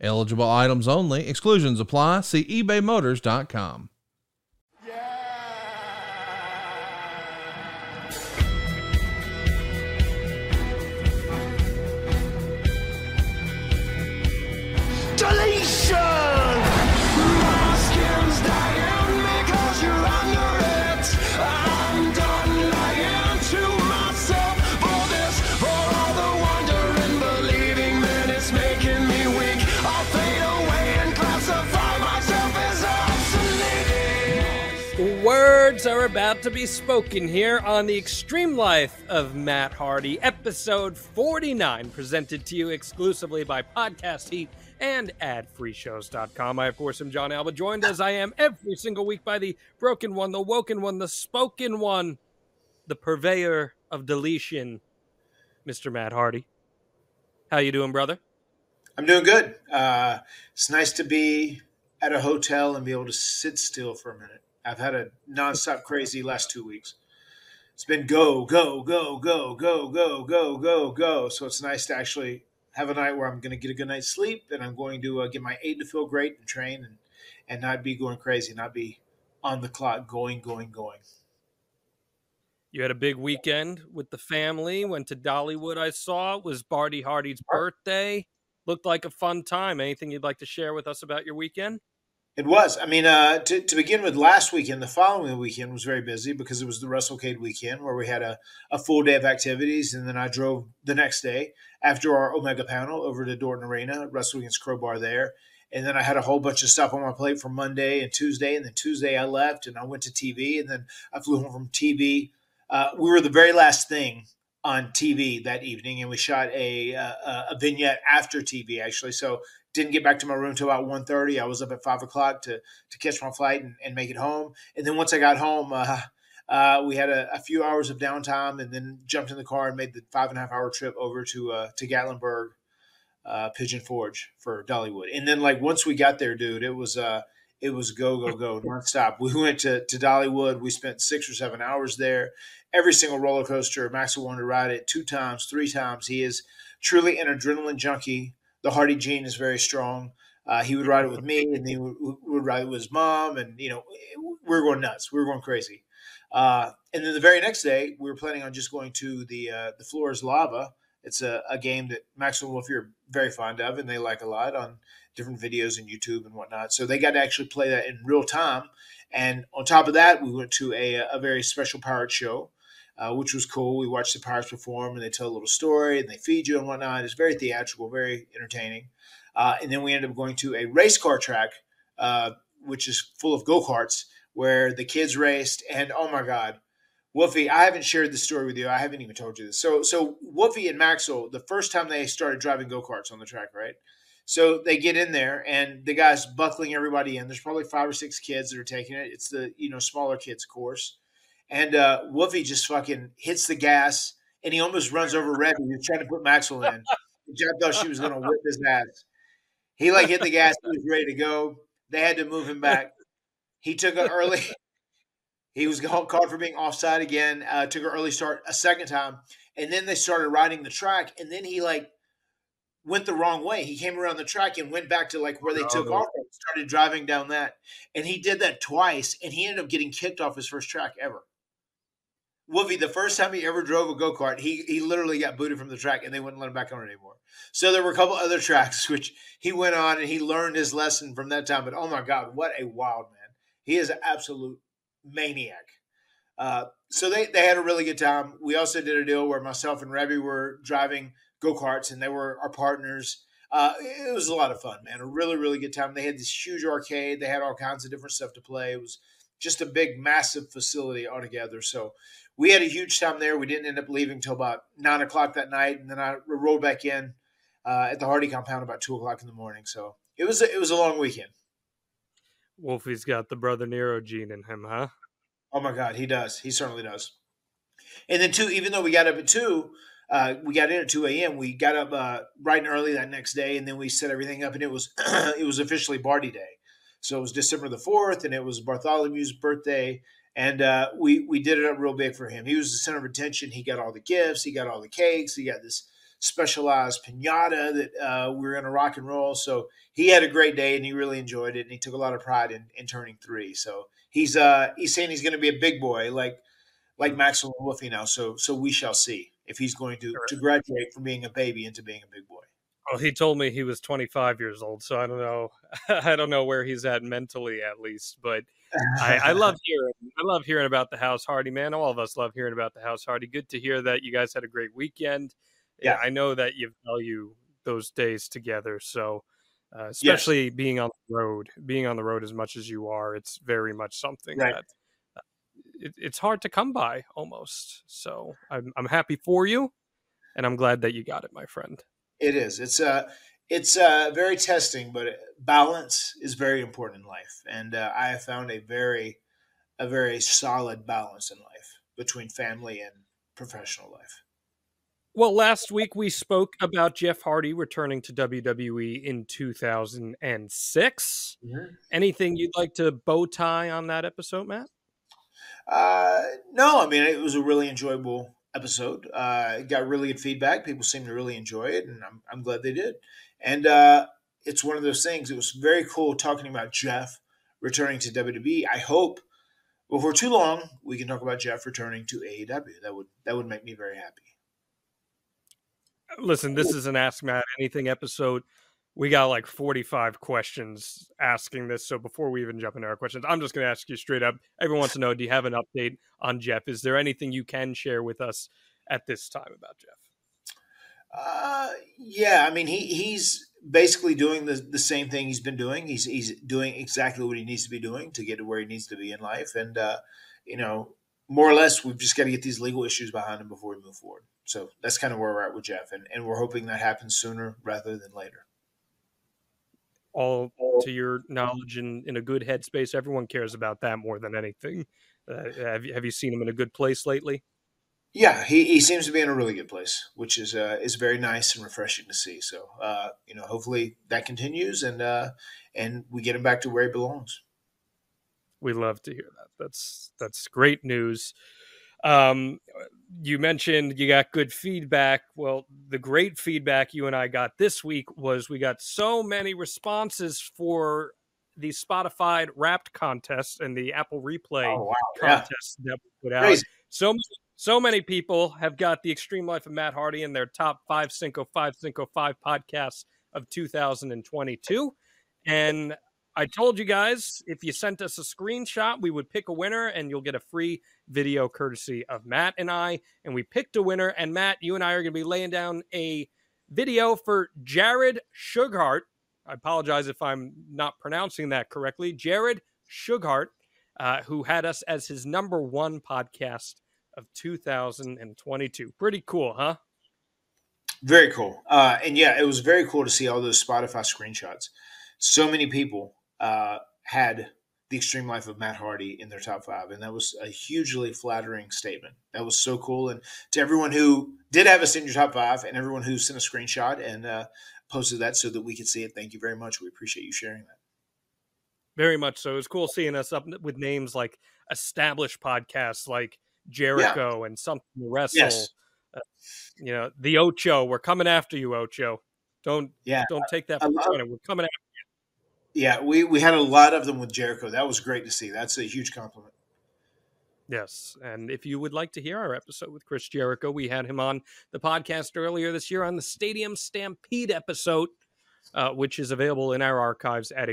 Eligible items only. Exclusions apply. See ebaymotors.com. Deletion! Are about to be spoken here on the Extreme Life of Matt Hardy, episode 49, presented to you exclusively by Podcast Heat and adfreeshows.com. I, of course, am Jon Alba, joined as I am every single week by the broken one, the woken one, the spoken one, the purveyor of deletion, Mr. Matt Hardy. How you doing, brother? I'm doing good. Uh, it's nice to be at a hotel and be able to sit still for a minute. I've had a nonstop crazy last two weeks. It's been go, go, go, go, go, go, go, go, go. So it's nice to actually have a night where I'm going to get a good night's sleep and I'm going to uh, get my eight to feel great and train and, and not be going crazy, not be on the clock going, going, going. You had a big weekend with the family. Went to Dollywood. I saw it was Barty Hardy's birthday. Looked like a fun time. Anything you'd like to share with us about your weekend? It was. I mean, uh, to, to begin with, last weekend, the following weekend was very busy because it was the WrestleCade weekend where we had a, a full day of activities. And then I drove the next day after our Omega panel over to Dorton Arena, wrestled against Crowbar there. And then I had a whole bunch of stuff on my plate for Monday and Tuesday. And then Tuesday I left and I went to TV. And then I flew home from TV. Uh, we were the very last thing on TV that evening, and we shot a, a, a vignette after TV actually. So didn't get back to my room till about 1.30 i was up at 5 o'clock to, to catch my flight and, and make it home. And then once i got home uh, uh, we had a, a, few hours of downtime and then jumped in the car and made the five and a half hour trip over to uh, to gatlinburg uh, pigeon forge for dollywood. And then like once we got there dude it was uh it was go go go nonstop. We went to, to dollywood. We spent six or seven hours there. Every single roller coaster max wanted to ride it two times three times. He is truly an adrenaline junkie the Hardy gene is very strong. Uh, he would ride it with me, and he would, would, ride it with his mom, and you know, we were going nuts. We were going crazy. Uh, and then the very next day, we were planning on just going to the uh, the floor is lava. It's a, a game that Maxwell Wolf are very fond of, and they like a lot on different videos and YouTube and whatnot. So they got to actually play that in real time. And on top of that, we went to a, a very special pirate show uh, which was cool. We watched the Pirates perform, and they tell a little story, and they feed you and whatnot. It's very theatrical, very entertaining. Uh, and then we ended up going to a race car track, uh, which is full of go karts, where the kids raced. And oh my God, Wolfie, I haven't shared the story with you. I haven't even told you this. So, so Wolfie and Maxwell, the first time they started driving go karts on the track, right? So they get in there, and the guy's buckling everybody in. There's probably five or six kids that are taking it. It's the you know smaller kids course and uh, Wolfie just fucking hits the gas, and he almost runs over Reby, who's trying to put Maxwell in. Jack thought she was going to whip his ass. He like hit the gas, he was ready to go. They had to move him back. He took an early. He was called for being offside again. Uh, took an early start a second time, and then they started riding the track. And then he like went the wrong way. He came around the track and went back to like where they oh, took off and started driving down that. And he did that twice, and he ended up getting kicked off his first track ever. Wolfie, the first time he ever drove a go kart, he he literally got booted from the track, and they wouldn't let him back on anymore. So there were a couple other tracks which he went on, and he learned his lesson from that time. But oh my God, what a wild man! He is an absolute maniac. Uh, so they they had a really good time. We also did a deal where myself and Reby were driving go karts, and they were our partners. Uh, it was a lot of fun, man. A really really good time. They had this huge arcade. They had all kinds of different stuff to play. It was just a big, massive facility altogether. So we had a huge time there. We didn't end up leaving until about nine o'clock that night, and then I rolled back in uh, at the Hardy compound about two o'clock in the morning. So it was a, it was a long weekend. Wolfie's got the brother Nero gene in him, huh? Oh my God, he does. He certainly does. And then two, even though we got up at two, uh, we got in at two a.m. We got up uh, bright and early that next day, and then we set everything up, and it was it was officially Barty Day. So it was December the fourth, and it was Bartholomew's birthday, and uh, we we did it up real big for him. He was the center of attention. He got all the gifts. He got all the cakes. He got this specialized pinata that uh, we were going to rock and roll. So he had a great day, and he really enjoyed it, and he took a lot of pride in, in turning three. So he's uh he's saying he's going to be a big boy, like like Maxwell Wolfie now. So so we shall see if he's going to to graduate from being a baby into being a big boy. Well, he told me he was 25 years old, so I don't know. I don't know where he's at mentally, at least. But I, I love hearing. I love hearing about the House Hardy, man. All of us love hearing about the House Hardy. Good to hear that you guys had a great weekend. Yeah. I know that you value those days together. So, uh, especially being on the road, being on the road as much as you are, it's very much something Right. that uh, it, it's hard to come by almost. So, I'm I'm happy for you, and I'm glad that you got it, my friend. It is. It's uh it's uh very testing, but balance is very important in life, and uh, I have found a very a very solid balance in life between family and professional life. Well, last week we spoke about Jeff Hardy returning to WWE in 2006. Anything you'd like to bow tie on that episode, Matt? Uh, no, I mean it was a really enjoyable episode. Uh, it got really good feedback. People seemed to really enjoy it, and I'm I'm glad they did. And uh, it's one of those things. It was very cool talking about Jeff returning to WWE. I hope before too long we can talk about Jeff returning to AEW. That would that would make me very happy. Listen, this is an Ask Matt Anything episode. We got like 45 questions asking this. So before we even jump into our questions, I'm just going to ask you straight up. Everyone wants to know do you have an update on Jeff? Is there anything you can share with us at this time about Jeff? Uh, yeah, I mean he he's basically doing the the same thing he's been doing. He's he's doing exactly what he needs to be doing to get to where he needs to be in life, and uh, you know, more or less, we've just got to get these legal issues behind him before we move forward. So that's kind of where we're at with Jeff, and and we're hoping that happens sooner rather than later. all to your knowledge and in a good headspace. Everyone cares about that more than anything. Uh, have you have you seen him in a good place lately? Yeah, he, he seems to be in a really good place, which is uh, is very nice and refreshing to see. So uh, you know, hopefully that continues, and uh, and we get him back to where he belongs. We love to hear that. That's that's great news. Um, you mentioned you got good feedback. Well, the great feedback you and I got this week was we got so many responses for the Spotify Wrapped contest and the Apple Replay Oh wow, yeah, contest that we put out. crazy. So so many people have got the Extreme Life of Matt Hardy in their top five Cinco Five Cinco Five podcasts of 2022, and I told you guys if you sent us a screenshot, we would pick a winner, and you'll get a free video courtesy of Matt and I. And we picked a winner, and Matt, you and I are going to be laying down a video for Jared Sughart. I apologize if I'm not pronouncing that correctly. Jared Sughart, uh, who had us as his number one podcast of 2022. Pretty cool, huh? Very cool. Uh, and yeah, it was very cool to see all those Spotify screenshots. So many people uh, had the extreme life of Matt Hardy in their top five, and that was a hugely flattering statement. That was so cool. And to everyone who did have us in your top five, and everyone who sent a screenshot and uh, posted that so that we could see it, thank you very much. We appreciate you sharing that. Very much so. It was cool seeing us up with names like established podcasts like Jericho and Something to Wrestle. Yes. Uh, you know, the Ocho. We're coming after you, Ocho. Don't Yeah, don't take that for granted. We're coming after you. yeah, we we had a lot of them with Jericho. That was great to see. That's a huge compliment. Yes. And if you would like to hear our episode with Chris Jericho, we had him on the podcast earlier this year on the Stadium Stampede episode, uh, which is available in our archives at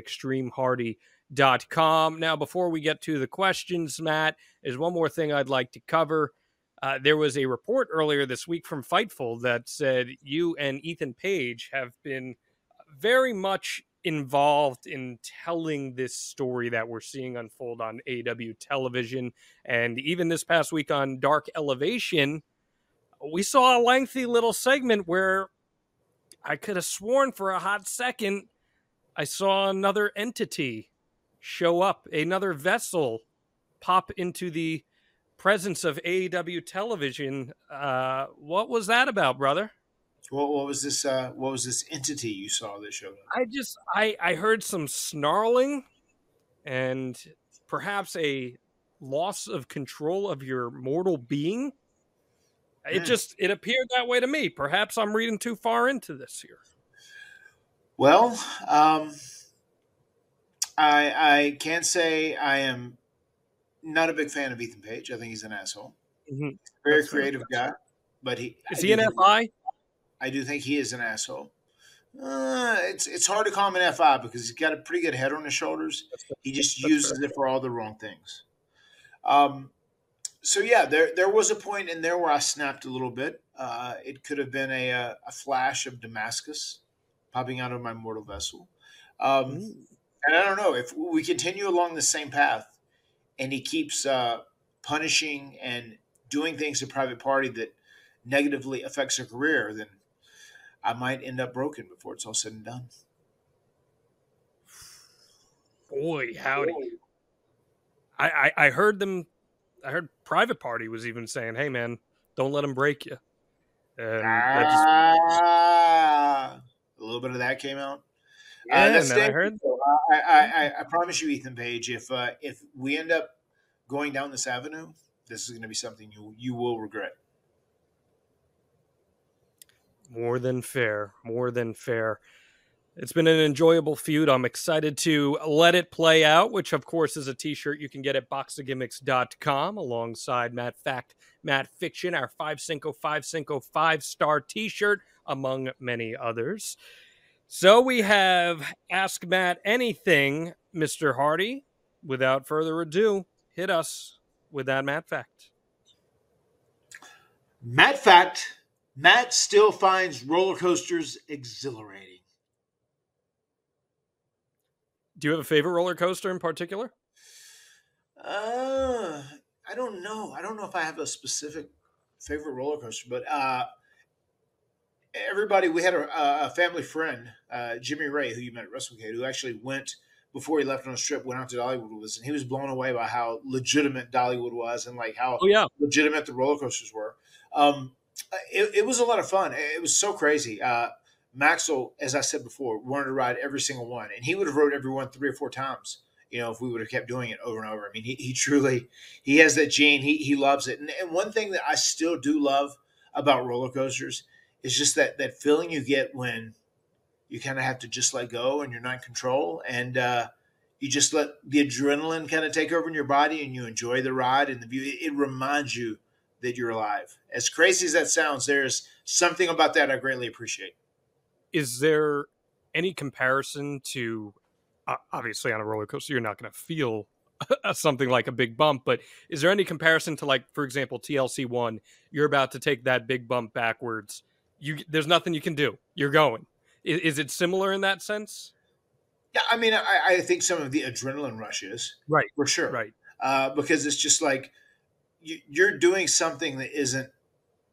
extremehardy.com. Now, before we get to the questions, Matt, there's one more thing I'd like to cover. Uh, there was a report earlier this week from Fightful that said you and Ethan Page have been very much involved in telling this story that we're seeing unfold on AEW television. And even this past week on Dark Elevation, we saw a lengthy little segment where I could have sworn for a hot second I saw another entity show up, another vessel pop into the presence of AEW television. Uh, what was that about, brother? What, what was this? Uh, what was this entity you saw that showed up? I just I I heard some snarling and perhaps a loss of control of your mortal being. It Hmm. just it appeared that way to me. Perhaps I'm reading too far into this here. Well, um, I I can say I am not a big fan of Ethan Page. I think he's an asshole. Mhm. Very That's creative guy, but he Is I he an think- FI? I do think he is an asshole. Uh, it's it's hard to call him an FI because he's got a pretty good head on his shoulders. He just That's uses it for all the wrong things. Um, so yeah, there there was a point in there where I snapped a little bit. Uh, it could have been a, a a flash of Damascus popping out of my mortal vessel. Um, and I don't know if we continue along the same path, and he keeps uh, punishing and doing things to Private Party that negatively affects her career, then I might end up broken before it's all said and done. Boy, howdy. I, I I heard them. I heard Private Party was even saying, "Hey, man, don't let them break you." And that just- Ah, a little bit of that came out. Yeah, uh, I heard. though. I, I, I, I promise you, Ethan Page, if uh, if we end up going down this avenue, this is going to be something you you will regret. More than fair. More than fair. It's been an enjoyable feud. I'm excited to let it play out, which, of course, is a t shirt you can get at boxofgimmicks.com alongside Matt Fact, Matt Fiction, our 5 Cinco 5 Cinco 5 star t shirt, among many others. So we have Ask Matt Anything, Mr. Hardy. Without further ado, hit us with that Matt Fact. Matt fact: Matt still finds roller coasters exhilarating. Do you have a favorite roller coaster in particular? Uh, I don't know. I don't know if I have a specific favorite roller coaster, but uh, everybody, we had a, a family friend, uh, Jimmy Ray, who you met at WrestleCade, who actually went before he left on a trip, went out to Dollywood with us, and he was blown away by how legitimate Dollywood was and like how Oh, yeah. legitimate the roller coasters were. Um, it, it was a lot of fun. It was so crazy. Uh, Maxwell, as I said before, wanted to ride every single one, and he would have rode every one three or four times. You know, if we would have kept doing it over and over. I mean, he, he truly he has that gene. He he loves it. And, and one thing that I still do love about roller coasters is just that that feeling you get when you kind of have to just let go and you're not in control and uh, you just let the adrenaline kind of take over in your body and you enjoy the ride and the view. It, reminds you that you're alive. As crazy as that sounds, there's something about that I greatly appreciate. is there any comparison to uh, obviously on a roller coaster you're not going to feel something like a big bump but is there any comparison to like for example TLC 1 you're about to take that big bump backwards you there's nothing you can do you're going is, is it similar in that sense Yeah, I mean, I, I think some of the adrenaline rushes, Right. for sure, right uh, because it's just like you, you're doing something that isn't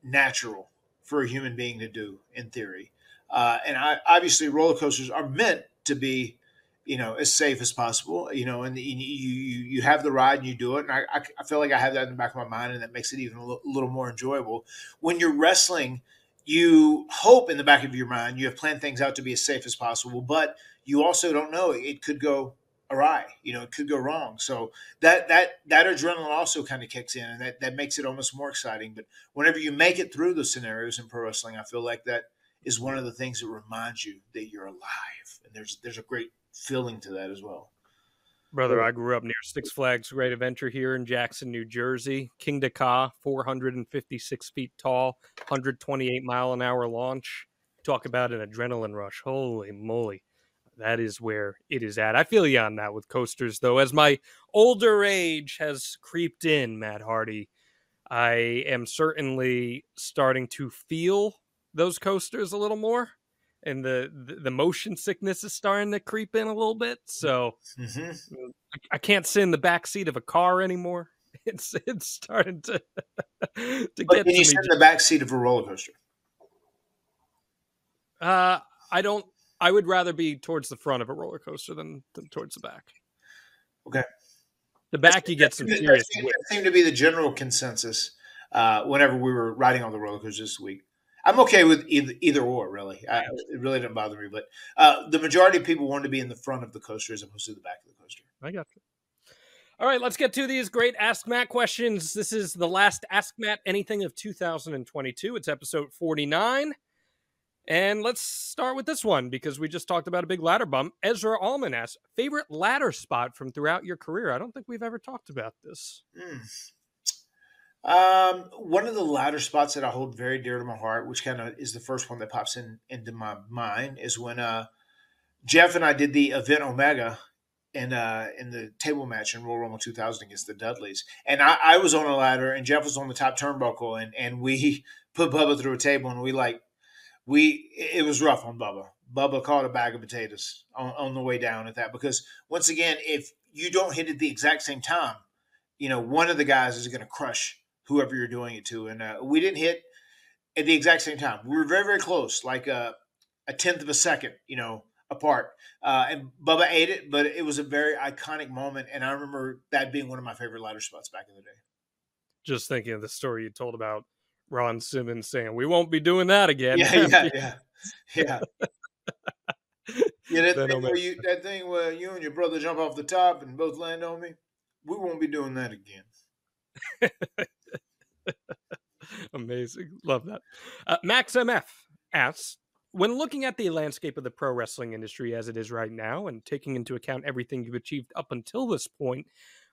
natural for a human being to do in theory. Uh, and I, obviously, roller coasters are meant to be, you know, as safe as possible. You know, and you you, you have the ride and you do it, and I, I, feel like I have that in the back of my mind, and that makes it even a little more enjoyable. When you're wrestling, you hope in the back of your mind you have planned things out to be as safe as possible, but you also don't know it could go awry. You know, it could go wrong. So that that that adrenaline also kind of kicks in, and that that makes it almost more exciting. But whenever you make it through those scenarios in pro wrestling, I feel like that is one of the things that reminds you that you're alive, and there's there's a great feeling to that as well. Brother i grew up near six flags great adventure here in jackson new jersey. Kingda Ka, 456 feet tall 128 mile an hour launch. Talk about an adrenaline rush. Holy moly. That is where it is at. I feel you on that with coasters though. As my older age has creeped in matt hardy i am certainly starting to feel those coasters a little more and the, the the motion sickness is starting to creep in a little bit so hmm I can't sit in the back seat of a car anymore. It's it's starting to to But get can you sit in the back seat of a roller coaster? Uh, I don't. I would rather be towards the front of a roller coaster than, than towards the back. Okay. The back you get some That serious seemed, that seemed to be the general consensus uh, whenever we were riding on the roller coaster this week. I'm okay with either, either or, really. I, it really didn't bother me, but uh, the majority of people wanted to be in the front of the coaster as opposed to the back of the coaster. I got you. All right, let's get to these great Ask Matt questions. This is the last Ask Matt Anything of 2022. It's episode 49. And let's start with this one because we just talked about a big ladder bump. Ezra Allman asks, favorite ladder spot from throughout your career? I don't think we've ever talked about this. Hmm. Um, one of the ladder spots that I hold very dear to my heart, which kind of is the first one that pops in into my mind, is when uh, Jeff and I did the event Omega in uh, in the table match in Royal Rumble 2000 against the Dudleys, and I, I was on a ladder and Jeff was on the top turnbuckle, and and we put Bubba through a table, and we like we it was rough on Bubba. Bubba caught a bag of potatoes on, on the way down at that because once again, if you don't hit it the exact same time, you know one of the guys is going to crush whoever you're doing it to, and uh, we didn't hit at the exact same time. We were very very close, like a a tenth of a second, you know, apart. Uh, and Bubba ate it, but it was a very iconic moment, and I remember that being one of my favorite ladder spots back in the day. Just thinking of the story you told about Ron Simmons saying, We won't be doing that again. Yeah, yeah, yeah, yeah. Yeah, that thing, where you, that thing where you and your brother jump off the top and both land on me, we won't be doing that again. Amazing. Love that. Uh, Max MF asks When looking at the landscape of the pro wrestling industry as it is right now and taking into account everything you've achieved up until this point,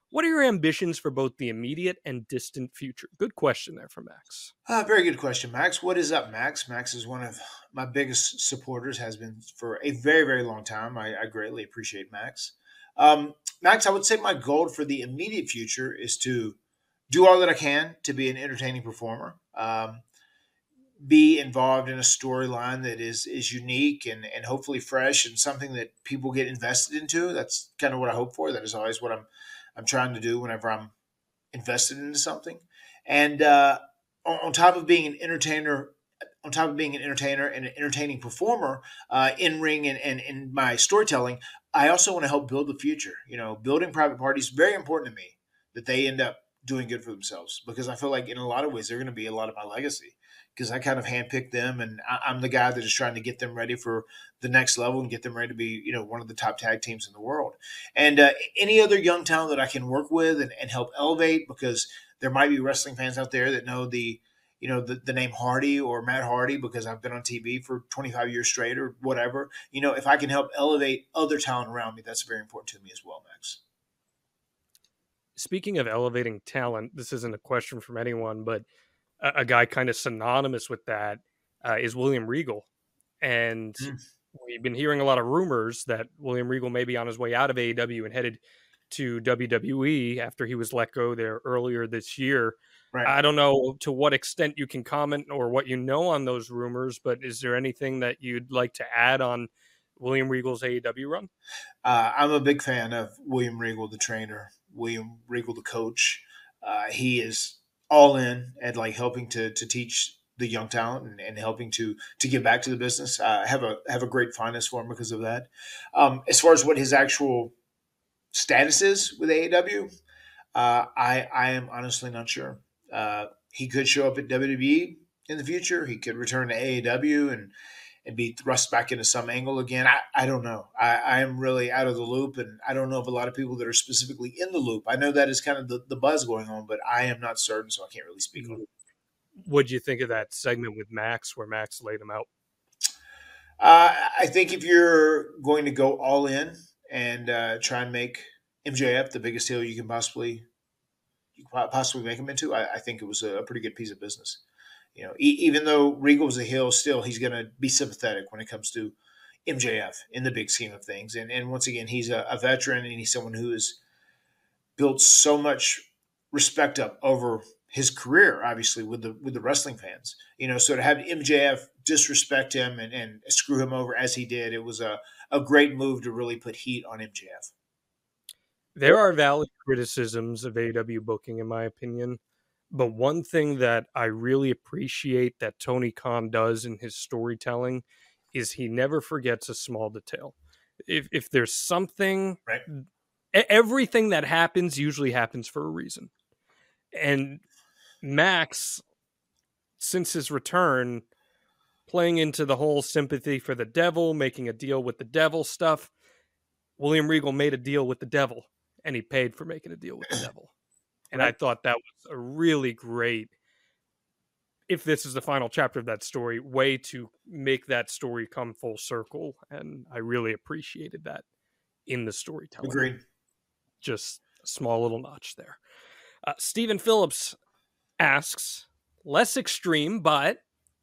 what are your ambitions for both the immediate and distant future? Good question there from Max. Uh, very good question, Max. What is up, Max? Max is one of my biggest supporters, has been for a very, very long time. I, I greatly appreciate Max. Um, Max, I would say my goal for the immediate future is to do all that I can to be an entertaining performer, um, be involved in a storyline that is is unique and, and hopefully fresh and something that people get invested into. That's kind of what I hope for. That is always what I'm I'm trying to do whenever I'm invested into something. And uh, on, on top of being an entertainer, on top of being an entertainer and an entertaining performer uh, in ring and, and in my storytelling, I also want to help build the future. You know, building private parties very important to me that they end up doing good for themselves because I feel like in a lot of ways they're going to be a lot of my legacy because I kind of handpicked them and I, I'm the guy that is trying to get them ready for the next level and get them ready to be you know one of the top tag teams in the world. And uh, any other young talent that I can work with and, and help elevate because there might be wrestling fans out there that know the you know the, the name Hardy or Matt Hardy because I've been on TV for 25 years straight or whatever. You know, if I can help elevate other talent around me, that's very important to me as well, Max. Speaking of elevating talent, this isn't a question from anyone, but a, a guy kind of synonymous with that uh, is William Regal. And Mm. we've been hearing a lot of rumors that William Regal may be on his way out of AEW and headed to WWE after he was let go there earlier this year. Right. I don't know to what extent you can comment or what you know on those rumors, but is there anything that you'd like to add on William Regal's AEW run? Uh, I'm a big fan of William Regal, the trainer, William Regal, the coach. Uh, he is all in at like helping to to teach the young talent and, and helping to to give back to the business. Uh, have a have a great fondness for him because of that. Um, as far as what his actual status is with AEW, uh, I I am honestly not sure. Uh, he could show up at WWE in the future. He could return to AEW and and be thrust back into some angle again. I, I don't know. I, am really out of the loop, and I don't know of a lot of people that are specifically in the loop. I know that is kind of the, the buzz going on, but I am not certain, so I can't really speak on it. What'd you think of that segment with Max where Max laid him out? Uh, I think if you're going to go all in and uh, try and make MJF the biggest heel you can possibly you can possibly make him into, I, I think it was a pretty good piece of business. You know, e- even though Regal was a heel, still he's going to be sympathetic when it comes to MJF in the big scheme of things. And and once again, he's a, a veteran and he's someone who has built so much respect up over his career, obviously with the with the wrestling fans. You know, so to have MJF disrespect him and, and screw him over as he did, it was a, a great move to really put heat on MJF. There are valid criticisms of AEW booking, in my opinion. But one thing that I really appreciate that Tony Khan does in his storytelling is he never forgets a small detail. If if there's something Right. everything that happens usually happens for a reason. And Max, since his return, playing into the whole sympathy for the devil, making a deal with the devil stuff, William Regal made a deal with the devil and he paid for making a deal with the devil. And I thought that was a really great, if this is the final chapter of that story, way to make that story come full circle. And I really appreciated that in the storytelling Agreed. just a small little notch there. Uh, Stephen Phillips asks, less extreme, but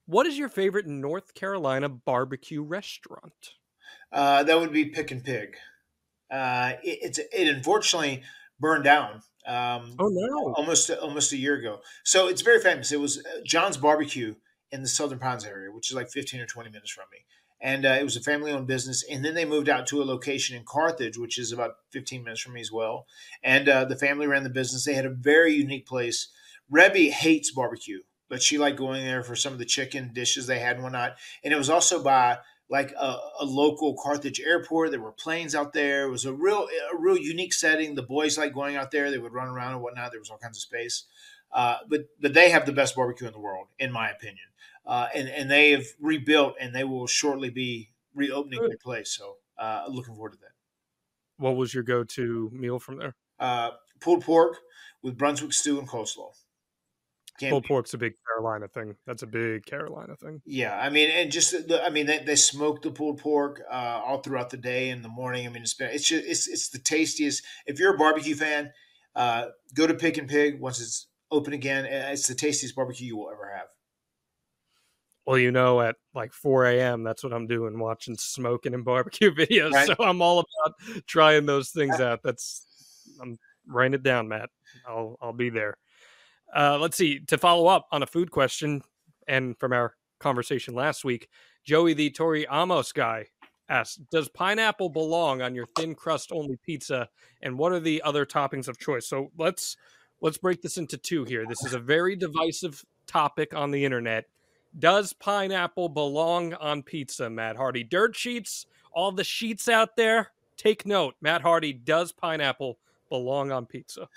what is your favorite North Carolina barbecue restaurant? Uh, that would be Pik N Pig. Uh, it, it's it unfortunately burned down. Um, Oh no! almost almost a year ago. So it's very famous. It was uh, John's Barbecue in the Southern Pines area, which is like 15 or 20 minutes from me. And uh, it was a family owned business. And then they moved out to a location in Carthage, which is about 15 minutes from me as well. And uh, the family ran the business. They had a very unique place. Reby hates barbecue, but she liked going there for some of the chicken dishes they had and whatnot. And it was also by like a, a local Carthage airport. There were planes out there. It was a real a real unique setting. The boys like going out there. They would run around and whatnot. There was all kinds of space. Uh, but but they have the best barbecue in the world, in my opinion. Uh, and and they have rebuilt, and they will shortly be reopening Good. their place. So uh, looking forward to that. What was your go-to meal from there? Uh, pulled pork with Brunswick stew and coleslaw. Can't Pulled beat- pork's a big Carolina thing. That's a big Carolina thing. Yeah, I mean, and just the, I mean, they, they smoke the pulled pork uh, all throughout the day and the morning. I mean, it's been, it's just it's it's the tastiest. If you're a barbecue fan, uh, go to Pik N Pig once it's open again. Uh, It's the tastiest barbecue you will ever have. Well, you know, at like 4 a.m., that's what I'm doing, watching smoking and barbecue videos. Right. So I'm all about trying those things out. That's I'm writing it down, Matt. I'll I'll be there. Uh, let's see. To follow up on a food question, and from our conversation last week, Joey the Tori Amos guy asked, "Does pineapple belong on your thin crust only pizza? And what are the other toppings of choice?" So let's let's break this into two here. This is a very divisive topic on the internet. Does pineapple belong on pizza, Matt Hardy? Dirt sheets, all the sheets out there, take note. Matt Hardy, does pineapple belong on pizza?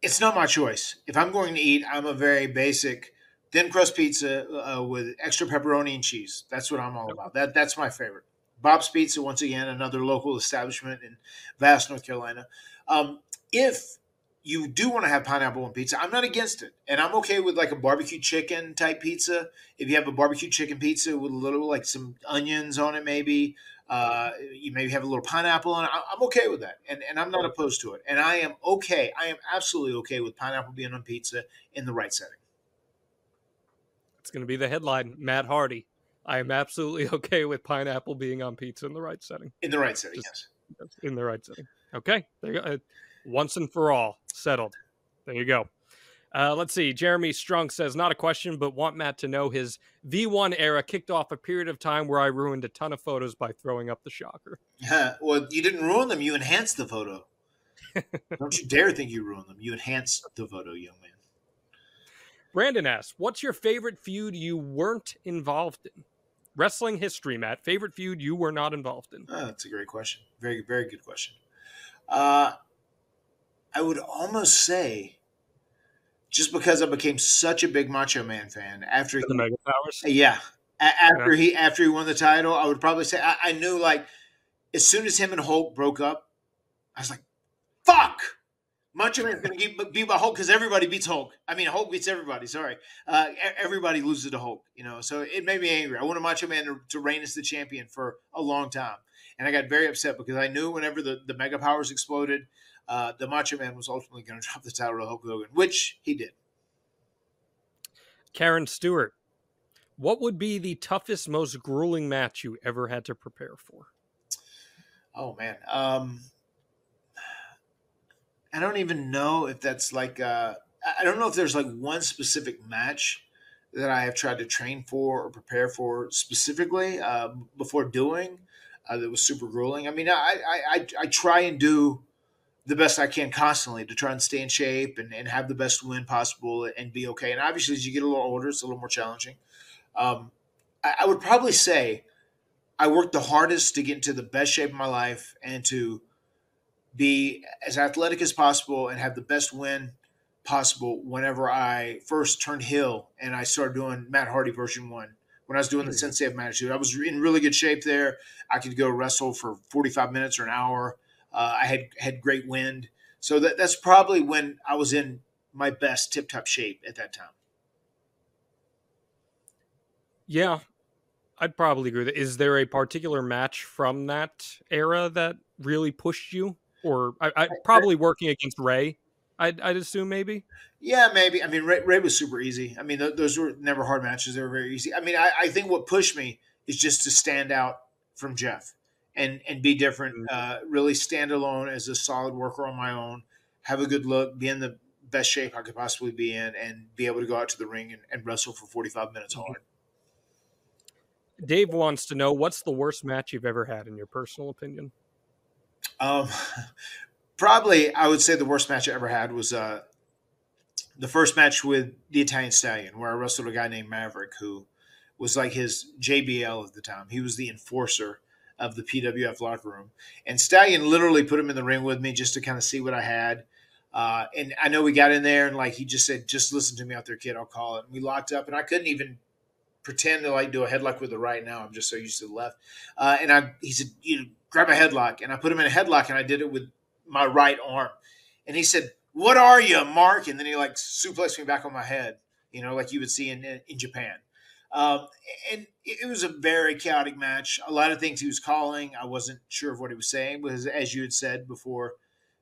It's not my choice. If I'm going to eat, I'm a very basic thin crust pizza uh, with extra pepperoni and cheese. That's what I'm all about. That that's my favorite. Bob's Pizza, once again, another local establishment in Vass, North Carolina. Um, if you do want to have pineapple on pizza, I'm not against it, and I'm okay with like a barbecue chicken type pizza. If you have a barbecue chicken pizza with a little like some onions on it, maybe uh, you maybe have a little pineapple on it. I'm okay with that, and and I'm not opposed to it. And I am okay. I am absolutely okay with pineapple being on pizza in the right setting. It's going to be the headline Matt Hardy. I am absolutely okay with pineapple being on pizza in the right setting. In the right setting, Just- yes. in the right setting. Okay, there you go. Uh, Once and for all, settled. There you go. Uh, let's see. Jeremy Strunk says, not a question, but want Matt to know his V1 era kicked off a period of time where I ruined a ton of photos by throwing up the shocker. Yeah, well, you didn't ruin them. You enhanced the photo. Don't you dare think you ruined them. You enhanced the photo, young man. Brandon asks, what's your favorite feud you weren't involved in? Wrestling history, Matt. Favorite feud you were not involved in? Oh, that's a great question. Very, very good question. Uh, I would almost say, just because I became such a big Macho Man fan after The Mega Powers? Yeah. A- after he after he won the title, I would probably say I, I knew like as soon as him and Hulk broke up, I was like, "Fuck, Macho Man's gonna get beat by Hulk because everybody beats Hulk. I mean, Hulk beats everybody. Sorry, uh, everybody loses to Hulk. You know, so it made me angry. I wanted Macho Man to, to reign as the champion for a long time, and I got very upset because I knew whenever the the Mega Powers exploded, uh, the Macho Man was ultimately going to drop the title to Hulk Hogan, which he did. Karen Stewart. What would be the toughest, most grueling match you ever had to prepare for? Oh man, um, I don't even know if that's like uh, I- don't know if there's like one specific match that I have tried to train for or prepare for specifically uh, before doing uh, that was super grueling. I mean, I, I I I try and do the best I can constantly to try and stay in shape and, and have the best win possible and be okay. And obviously, as you get a little older, it's a little more challenging. Um, I, I would probably say I worked the hardest to get into the best shape of my life and to be as athletic as possible and have the best win possible whenever I first turned heel and I started doing Matt Hardy version one. When I was doing the Sensei of Mattitude, I was in really good shape there. I could go wrestle for 45 minutes or an hour. Uh, I had had great wind. So that, that's probably when I was in my best tip top shape at that time. Yeah, I'd probably agree. With that. Is there a particular match from that era that really pushed you, or I, I probably working against Ray? I'd, I'd assume maybe. Yeah, maybe. I mean, Ray, Ray was super easy. I mean, th- those were never hard matches. They were very easy. I mean, I, I think what pushed me is just to stand out from Jeff and and be different. Uh, really stand alone as a solid worker on my own. Have a good look. Be in the best shape I could possibly be in, and be able to go out to the ring and, and wrestle for forty five minutes hard. Dave wants to know what's the worst match you've ever had in your personal opinion. Um, probably, I would say the worst match I ever had was uh, the first match with the Italian Stallion, where I wrestled a guy named Maverick, who was like his JBL at the time. He was the enforcer of the PWF locker room, and Stallion literally put him in the ring with me just to kind of see what I had. Uh, and I know we got in there, and like he just said, "Just listen to me out there, kid. I'll call it." And we locked up, and I couldn't even pretend to like do a headlock with the right now. I'm just so used to the left. Uh, and I, he said, you know, grab a headlock, and I put him in a headlock, and I did it with my right arm. And he said, "What are you, Mark?" And then he like suplexed me back on my head, you know, like you would see in in Japan. Um, and it, was a very chaotic match. A lot of things he was calling, I wasn't sure of what he was saying because, as you had said before,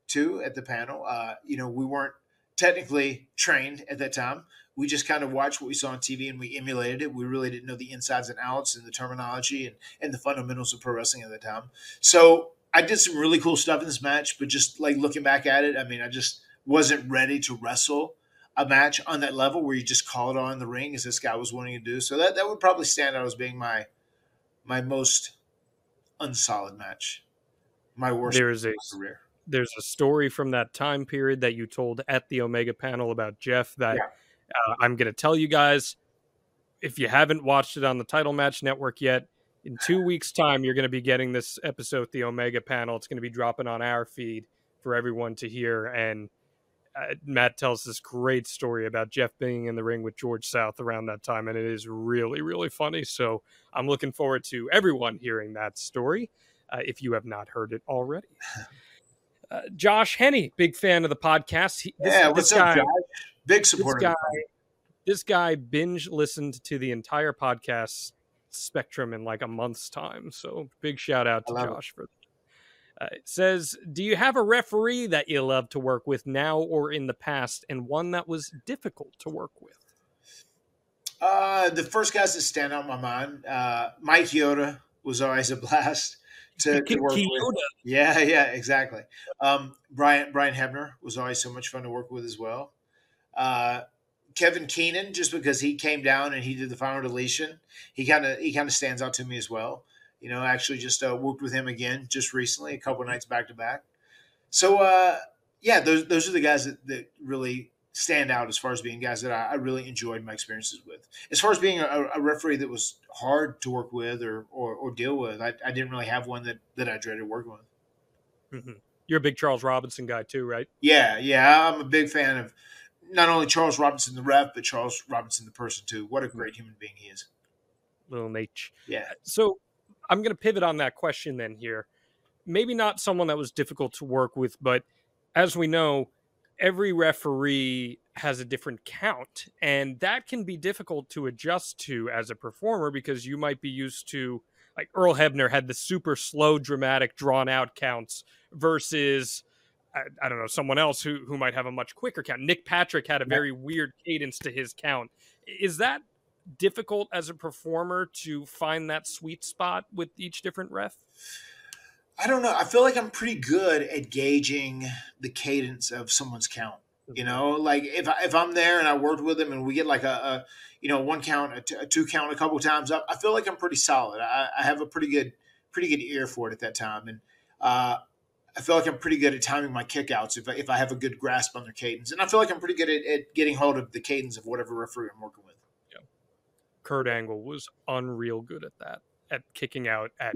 too, at the panel, uh, you know, we weren't technically trained at that time. We just kind of watched what we saw on TV and we emulated it. We really didn't know the insides and outs and the terminology and, and the fundamentals of pro wrestling at the time. So I did some really cool stuff in this match, but just like looking back at it, I mean, I just wasn't ready to wrestle a match on that level where you just call it on the ring as this guy was wanting to do. So that, that would probably stand out as being my my most unsolid match. My worst There's a career. there's a story from that time period that you told at the Omega panel about Jeff that Yeah. uh, I'm going to tell you guys. If you haven't watched it on the Title Match Network yet, in two weeks' time, you're going to be getting this episode, the Omega panel. It's going to be dropping on our feed for everyone to hear. And uh, Matt tells this great story about Jeff being in the ring with George South around that time, and it is really, really funny. So I'm looking forward to everyone hearing that story uh, if you have not heard it already. Uh, Josh Henny, big fan of the podcast. He, this, yeah, what's guy, up, Josh? Big This supporter. guy, this guy binge listened to the entire podcast spectrum in like a month's time. So big shout out to I love it. Josh for that. Uh, says, "Do you have a referee that you love to work with now or in the past, and one that was difficult to work with?" Uh, the first guys that stand out in my mind, uh, Mike Chioda was always a blast to, to work with. Yeah, yeah, exactly. Um, Brian Brian Hebner was always so much fun to work with as well. Uh, Kevin Keenan, just because he came down and he did the final deletion, he kind of he kind of stands out to me as well. You know, I actually just uh, worked with him again just recently, a couple nights back to back. So uh, yeah, those those are the guys that, that really stand out as far as being guys that I, I really enjoyed my experiences with. As far as being a, a referee that was hard to work with or or, or deal with, I, I didn't really have one that that I dreaded working with. Mhm. You're a big Charles Robinson guy too, right? Yeah, yeah, I'm a big fan of not only Charles Robinson the ref, but Charles Robinson the person too. What a great human being he is. Little Naitch. Yeah, So I'm going to pivot on that question then here. Maybe not someone that was difficult to work with, but as we know, every referee has a different count, and that can be difficult to adjust to as a performer because you might be used to, like Earl Hebner had the super slow, dramatic, drawn out counts versus. I, I don't know someone else who who might have a much quicker count. Nick Patrick had a very weird cadence to his count. Is that difficult as a performer to find that sweet spot with each different ref? I don't know. I feel like I'm pretty good at gauging the cadence of someone's count. You know, like if I, if I'm there and I worked with them and we get like a, a you know one count, a, t- a two count, a couple times up, I feel like I'm pretty solid. I, I have a pretty good pretty good ear for it at that time, and uh, I feel like I'm pretty good at timing my kickouts if I, if I have a good grasp on their cadence, and I feel like I'm pretty good at, at getting hold of the cadence of whatever referee I'm working with. Kurt Angle was unreal good at that, at kicking out at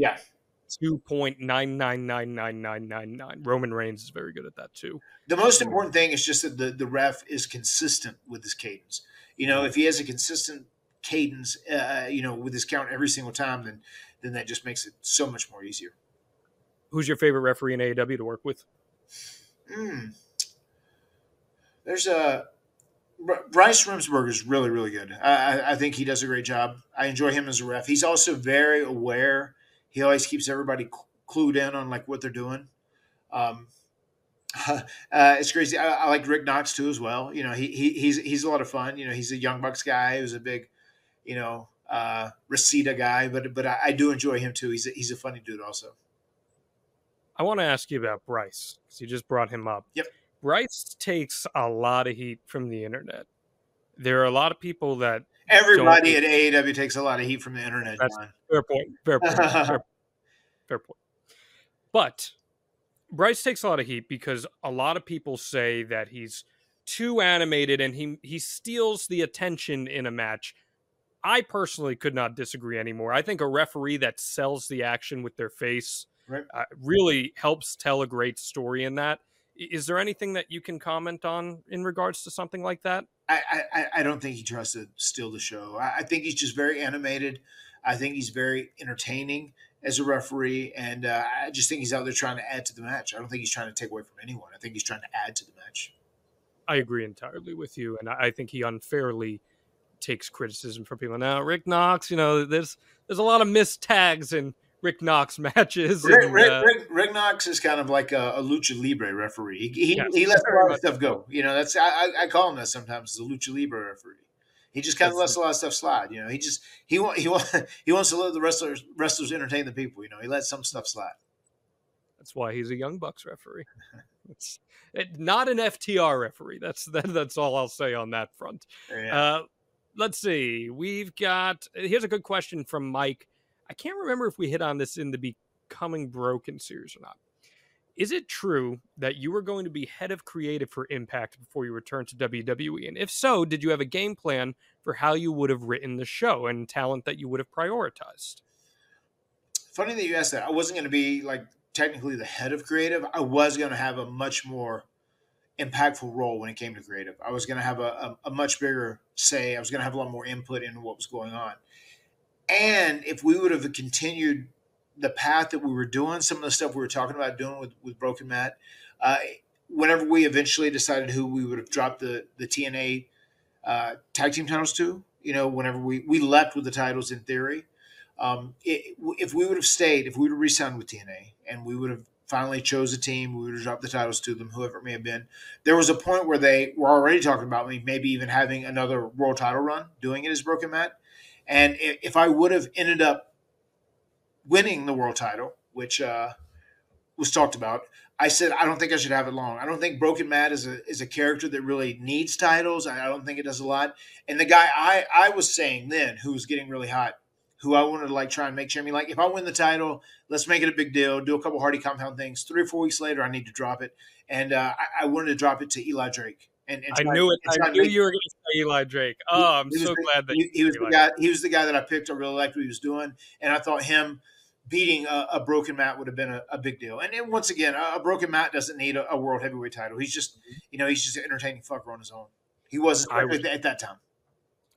nine nine. Roman Reigns is very good at that too. The most important thing is just that the, the ref is consistent with his cadence. You know, if he has a consistent cadence, uh, you know, with his count every single time, then then that just makes it so much more easier. Who's your favorite referee in AEW to work with? Mm. There's a Bryce Remsburg is really really good. I, I- think he does a great job. I enjoy him as a ref. He's also very aware. He always keeps everybody cl- clued in on like what they're doing. Um, uh, it's crazy. I, I like Rick Knox too as well. You know, he, he he's he's a lot of fun. You know, he's a Young Bucks guy who's a big, you know, uh, Reseda guy. But but I, I do enjoy him too. He's a, he's a funny dude also. I want to ask you about Bryce because you just brought him up. Yep. Bryce takes a lot of heat from the internet. There are a lot of people that Everybody at AEW takes a lot of heat from the internet. Fair point, fair point, fair, fair point. But Bryce takes a lot of heat because a lot of people say that he's too animated and he he steals the attention in a match. I personally could not disagree anymore. I think a referee that sells the action with their face Right. uh, really helps tell a great story in that. Is there anything that you can comment on in regards to something like that? I, I, I don't think he tries to steal the show. I, I think he's just very animated. I think he's very entertaining as a referee, and uh, I just think he's out there trying to add to the match. I don't think he's trying to take away from anyone. I think he's trying to add to the match. I agree entirely with you, and I I think he unfairly takes criticism from people. Now, Rick Knox, you know, there's there's a lot of missed tags in Rick Knox matches. Rick, and, Rick, uh, Rick, Rick Knox is kind of like a, a lucha libre referee. He, he, he lets a lot of stuff go. You know, that's I, I- call him that sometimes a lucha libre referee. He just kind of lets a lot of stuff slide. You know, he just he want he want he wants to let the wrestlers wrestlers entertain the people. You know, he lets some stuff slide. That's why he's a Young Bucks referee. It's it, not an FTR referee. That's that, that's all I'll say on that front. Yeah. Uh, let's see. We've got here's a good question from Mike. I can't remember if we hit on this in the Becoming Broken series or not. Is it true that you were going to be head of creative for Impact before you returned to WWE? And if so, did you have a game plan for how you would have written the show and talent that you would have prioritized? Funny that you asked that. I wasn't going to be like technically the head of creative. I was going to have a much more impactful role when it came to creative. I was going to have a, a, a much bigger say. I was going to have a lot more input into what was going on. And if we would have continued the path that we were doing, some of the stuff we were talking about doing with, with Broken Matt, uh, whenever we eventually decided who we would have dropped the, the TNA uh, tag team titles to, you know, whenever we, we left with the titles in theory, um, it, if we would have stayed, if we would have re-signed with TNA and we would have finally chose a team, we would have dropped the titles to them, whoever it may have been. There was a point where they were already talking about me, maybe even having another world title run, doing it as Broken Matt. And if I would have ended up winning the world title, which uh, was talked about, I said I don't think I should have it long. I don't think Broken Matt is a is a character that really needs titles. I don't think it does a lot. And the guy I I was saying then, who was getting really hot, who I wanted to like try and make sure. I mean, like if I win the title, let's make it a big deal. Do a couple Hardy compound things. Three or four weeks later, I need to drop it, and uh, I, I wanted to drop it to Eli Drake. And, and I knew it. I knew you were going to say Eli Drake. Oh, I'm was so glad that he, he was the guy. He was the guy that I picked. I really liked what he was doing, and I thought him beating a, a broken Matt would have been a, a big deal. And, then once again, a, a broken Matt doesn't need a, a world heavyweight title. He's just, you know, he's just an entertaining fucker on his own. He wasn't at, was- at that time.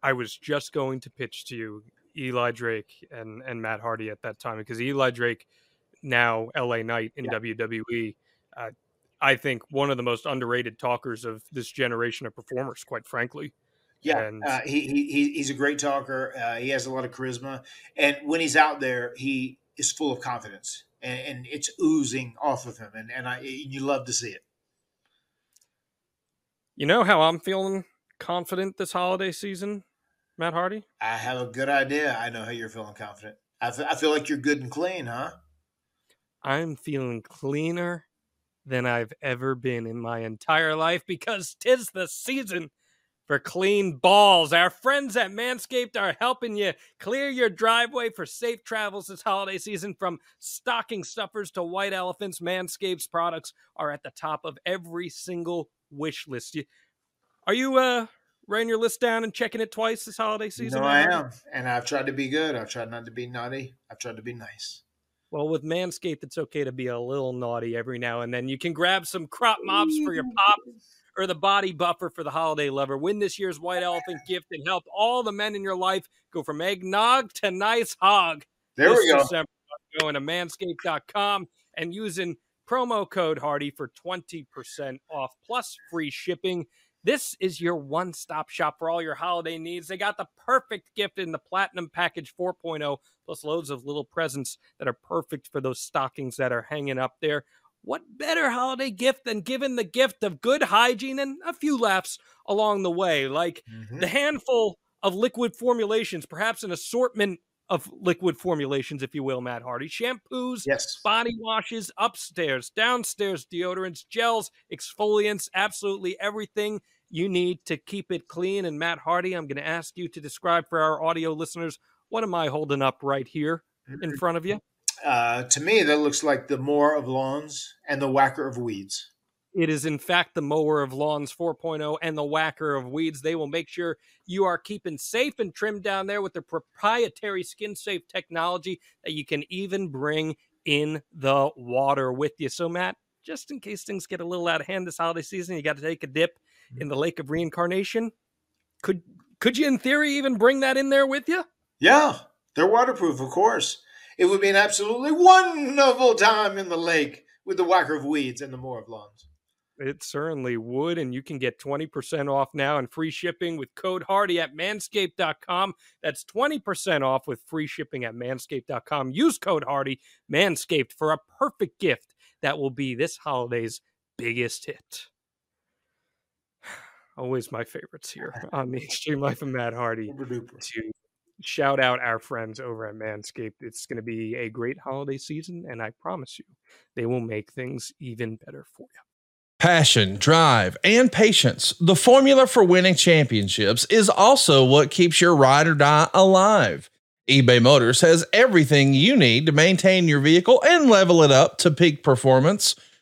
I was just going to pitch to you Eli Drake and and Matt Hardy at that time because Eli Drake, now L.A. Knight in Yeah. WWE, uh, I think one of the most underrated talkers of this generation of performers. Quite frankly, Yeah, And- uh, he, he he- he's a great talker. Uh, he has a lot of charisma, and when he's out there, he is full of confidence, and, and it's oozing off of him. And and I, you love to see it. you know how I'm feeling confident this holiday season, Matt Hardy. I have a good idea. I know how you're feeling confident. I feel like you're good and clean, huh? I'm feeling cleaner than I've ever been in my entire life because tis the season for clean balls. Our friends at Manscaped are helping you clear your driveway for safe travels this holiday season. From stocking stuffers to white elephants, Manscaped's products are at the top of every single wish list. You, are you uh writing your list down and checking it twice this holiday season? no, I am, and I've tried to be good. I've tried not to be naughty. I've tried to be nice. Well, with Manscaped, it's okay to be a little naughty every now and then. You can grab some crop mops for your pop or the body buffer for the holiday lover. Win this year's white elephant gift and help all the men in your life go from eggnog to nice hog. There this we go. December. Going to manscaped.com and using promo code Hardy for 20% off plus free shipping. This is your one stop shop for all your holiday needs. They got the perfect gift in the Platinum Package 4.0, plus loads of little presents that are perfect for those stockings that are hanging up there. What better holiday gift than giving the gift of good hygiene and a few laughs along the way? Like Mhm. the handful of liquid formulations, perhaps an assortment of liquid formulations, if you will, Matt Hardy. Shampoos, Yes. body washes, upstairs, downstairs deodorants, gels, exfoliants, absolutely everything you need to keep it clean. And Matt Hardy, I'm going to ask you to describe for our audio listeners what am I holding up right here in front of you? Uh, to me, that looks like the mower of lawns and the whacker of weeds. It is, in fact, the mower of lawns 4.0 and the whacker of weeds. They will make sure you are keeping safe and trimmed down there with their proprietary skin safe technology that you can even bring in the water with you. So, Matt, just in case things get a little out of hand this holiday season, you got to take a dip in the lake of reincarnation. Could could you, in theory, even bring that in there with you? Yeah, they're waterproof, of course. It would be an absolutely wonderful time in the lake with the whacker of weeds and the mower of lawns. It certainly would. And you can get 20% off now and free shipping with code Hardy at manscaped.com. That's 20% off with free shipping at manscaped.com. Use code Hardy, Manscaped, for a perfect gift that will be this holiday's biggest hit. Always my favorites here on the Extreme Life of Matt Hardy Super duper. to shout out our friends over at Manscaped. It's going to be a great holiday season, and I promise you, they will make things even better for you. Passion, drive, and patience. The formula for winning championships is also what keeps your ride or die alive. eBay Motors has everything you need to maintain your vehicle and level it up to peak performance.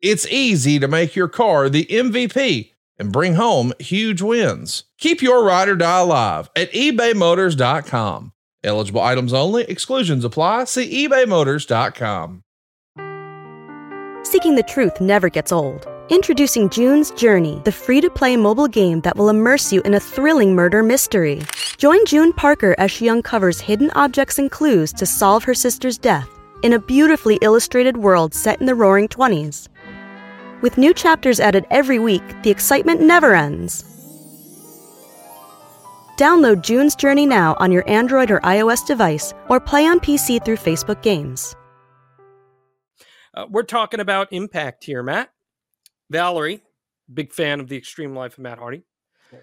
it's easy to make your car the MVP and bring home huge wins. Keep your ride or die alive at ebaymotors.com. Eligible items only, exclusions apply. See ebaymotors.com. Seeking the truth never gets old. Introducing June's Journey, the free to play mobile game that will immerse you in a thrilling murder mystery. Join June Parker as she uncovers hidden objects and clues to solve her sister's death in a beautifully illustrated world set in the roaring 20s. With new chapters added every week, the excitement never ends. Download June's Journey now on your Android or iOS device or play on PC through Facebook Games. Uh, we're talking about impact here, Matt. Valerie, big fan of the extreme life of Matt Hardy,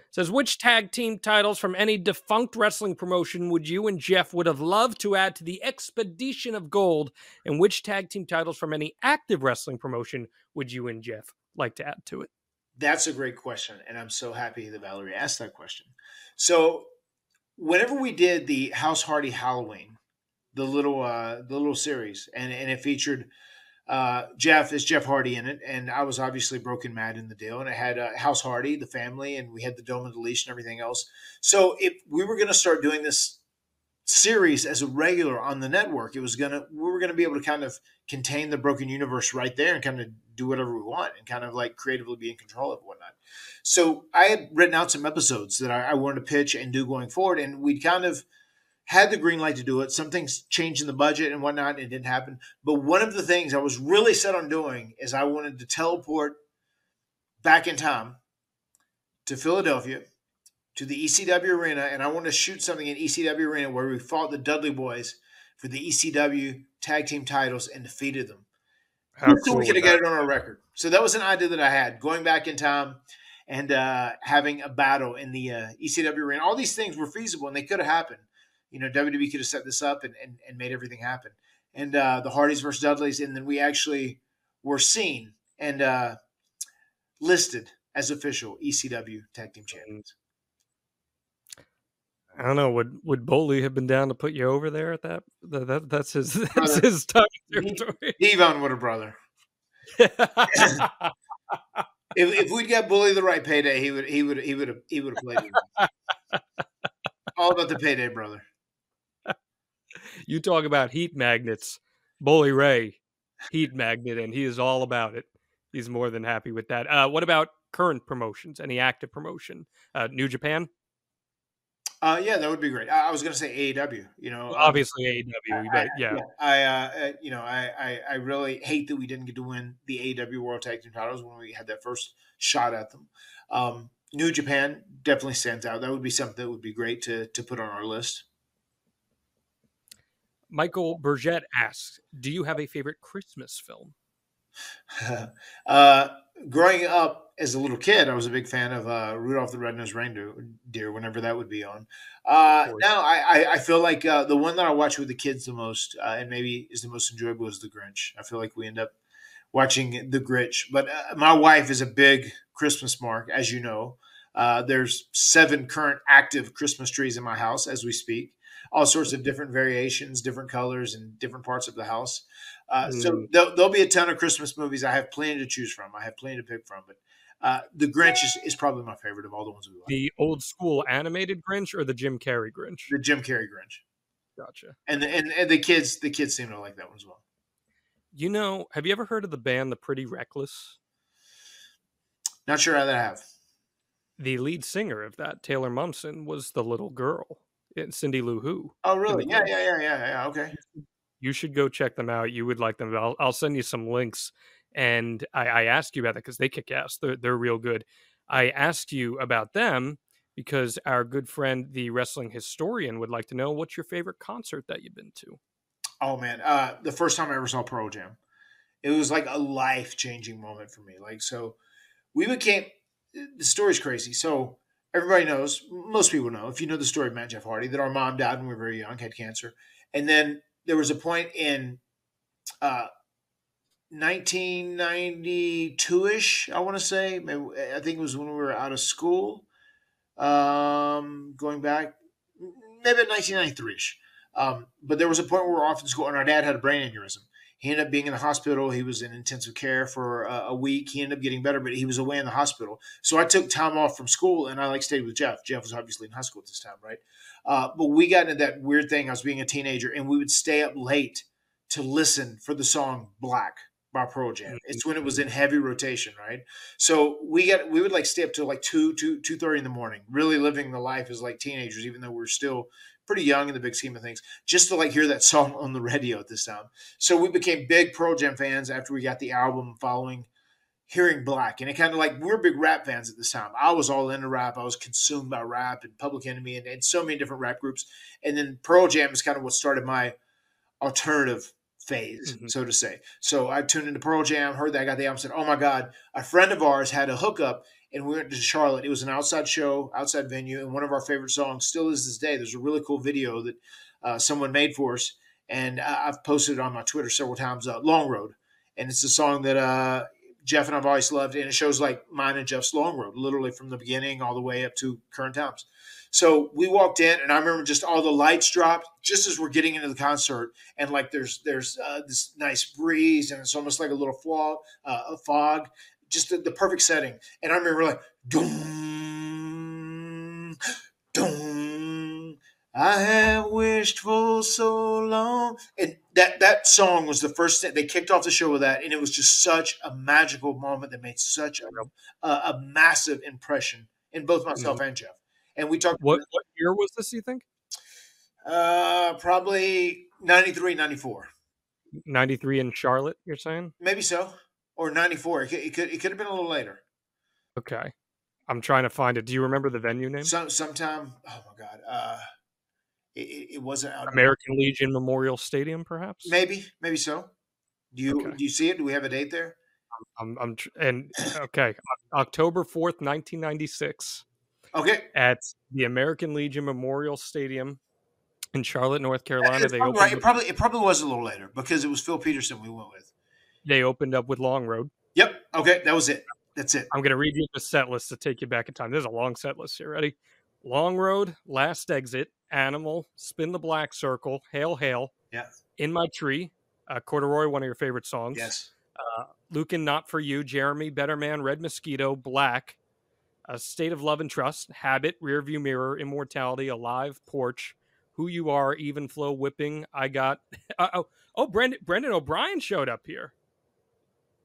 says which tag team titles from any defunct wrestling promotion would you and Jeff would have loved to add to the Expedition of Gold, and which tag team titles from any active wrestling promotion would you and Jeff like to add to it? That's a great question, and I'm so happy that Valerie asked that question. So, whenever we did the House Hardy Halloween, the little uh, the little series, and and it featured uh, Jeff is Jeff Hardy in it, and I was obviously Broken Matt in the deal, and it had uh, House Hardy, the family, and we had the Dome of the Leash and everything else. So, if we were going to start doing this series as a regular on the network, it was gonna we were gonna be able to kind of contain the broken universe right there and kind of do whatever we want and kind of like creatively be in control of whatnot. So I had written out some episodes that I, I wanted to pitch and do going forward, and we'd kind of had the green light to do it. Some things changed in the budget and whatnot, and it didn't happen. But one of the things I was really set on doing is I wanted to teleport back in time to Philadelphia to the ECW arena, and I want to shoot something in ECW arena where we fought the Dudley Boys for the ECW tag team titles and defeated them. so we could have got it on our record. So that was an idea that I had going back in time and uh, having a battle in the uh, ECW arena. All these things were feasible and they could have happened. You know, WWE could have set this up and, and, and made everything happen. and uh, the Hardys versus Dudleys, and then we actually were seen and uh, listed as official ECW tag team champions. I don't know. Would would Bully have been down to put you over there at that? that, that that's his that's Brother, his of territory. D-Von would have brother. If, if we'd got Bully the right payday, he would he would he would have he would have played. All about the payday, brother. you talk about heat magnets, Bully Ray, heat magnet, and he is all about it. He's more than happy with that. Uh, what about current promotions? Any active promotion? Uh, New Japan, Uh, yeah, that would be great. I, I was going to say AEW. You know, um, obviously AEW, but yeah, I, uh, uh, you know, I, I, I really hate that we didn't get to win the AEW World Tag Team titles when we had that first shot at them. Um, New Japan definitely stands out. That would be something that would be great to to put on our list. Michael Burgett asks, "Do you have a favorite Christmas film?" uh, growing up as a little kid, I was a big fan of uh, Rudolph the Red-Nosed Reindeer. Whenever that would be on. Uh, now, I, I, feel like uh, the one that I watch with the kids the most, uh, and maybe is the most enjoyable, is The Grinch. I feel like we end up watching The Grinch. But uh, my wife is a big Christmas mark, as you know. Uh, there's seven current active Christmas trees in my house as we speak. All sorts of different variations, different colors, and different parts of the house. Uh, So Mm. there'll, there'll be a ton of Christmas movies. I have plenty to choose from. I have plenty to pick from. But uh, The Grinch is, is probably my favorite of all the ones we like. The old school animated Grinch or the Jim Carrey Grinch? The Jim Carrey Grinch, Gotcha. and the, and, and the kids the kids seem to like that one as well. You know, have you ever heard of the band The Pretty Reckless? Not sure how that I have. The lead singer of that, Taylor Momsen, was the little girl in Cindy Lou Who. Oh, really? Yeah, yeah, yeah, yeah, yeah. Okay. You should go check them out. You would like them. I'll, I'll send you some links. And I, I you about that because they kick ass. They're, they're real good. I asked you about them because our good friend, the wrestling historian, would like to know what's your favorite concert that you've been to? Oh man, uh, the first time I ever saw Pearl Jam, it was like a life changing moment for me. Like so, we became. The story's crazy. So everybody knows, most people know, if you know the story of Matt Jeff Hardy, that our mom died when we were very young, had cancer, and then there was a point in uh, 1992ish. I want to say, I think it was when we were out of school. Um, going back, maybe 1993ish. Um, but there was a point where we were off in school, and our dad had a brain aneurysm. He ended up being in the hospital. He was in intensive care for a, a week. He ended up getting better, but he was away in the hospital. So I took time off from school, and I like stayed with Jeff. Jeff was obviously in high school at this time, right? Uh, but we got into that weird thing. I was being a teenager, and we would stay up late to listen for the song "Black" by Pearl Jam. Mm-hmm. It's when it was in heavy rotation, right? So we got we would like stay up till like two two two thirty in the morning, really living the life as like teenagers, even though we are still pretty young in the big scheme of things, just to like hear that song on the radio at this time. So we became big Pearl Jam fans after we got the album following hearing Black. And it kind of like we're big rap fans at this time. I was all into rap. I was consumed by rap and Public Enemy and, and so many different rap groups. And then Pearl Jam is kind of what started my alternative phase, Mhm. so to say. So I tuned into Pearl Jam, heard that I got the album, said, Oh my God, a friend of ours had a hookup and we went to Charlotte. It was an outside show, outside venue, and one of our favorite songs still is this day. There's a really cool video that uh, someone made for us, and I've posted it on my Twitter several times. Uh, Long Road, and it's a song that uh, Jeff and I've always loved, and it shows like mine and Jeff's Long Road, literally from the beginning all the way up to current times. So we walked in, and I remember just all the lights dropped just as we're getting into the concert, and like there's there's uh, this nice breeze, and it's almost like a little fog, uh, a fog, just the, the perfect setting. And I remember like, doom, doom, I have wished for so long. And that, that song was the first thing they kicked off the show with that. And it was just such a magical moment that made such a, a, a massive impression in both myself and Jeff. And we talked What what year was this? You think uh, probably 93, 94. ninety three in Charlotte? You're saying? Maybe so. Or 94. It could, it could, it could have been a little later. Okay, I'm trying to find it. Do you remember the venue name? Some sometime. Oh my god. Uh, it, it, wasn't out. American Legion Memorial Stadium, perhaps. Maybe, maybe so. Do you Okay. do you see it? Do we have a date there? I'm, I'm tr- and okay, October fourth, nineteen ninety six, Okay. at the American Legion Memorial Stadium in Charlotte, North Carolina. They opened, right. It probably it probably was a little later because it was Phil Peterson we went with. they opened up with Long Road. Yep. Okay, that was it. That's it. I'm going to read you the set list to take you back in time. There's a long set list here. Ready? Long Road, Last Exit, Animal, Spin the Black Circle, Hail Hail, Yeah. In My Tree, uh, Corduroy, one of your favorite songs. Yes. Uh, Lukin, Not For You, Jeremy, Better Man, Red Mosquito, Black, A State of Love and Trust, Habit, Rearview Mirror, Immortality, Alive, Porch, Who You Are, Even Flow, Whipping, I Got. Uh, oh, oh, Brendan, Brendan O'Brien showed up here.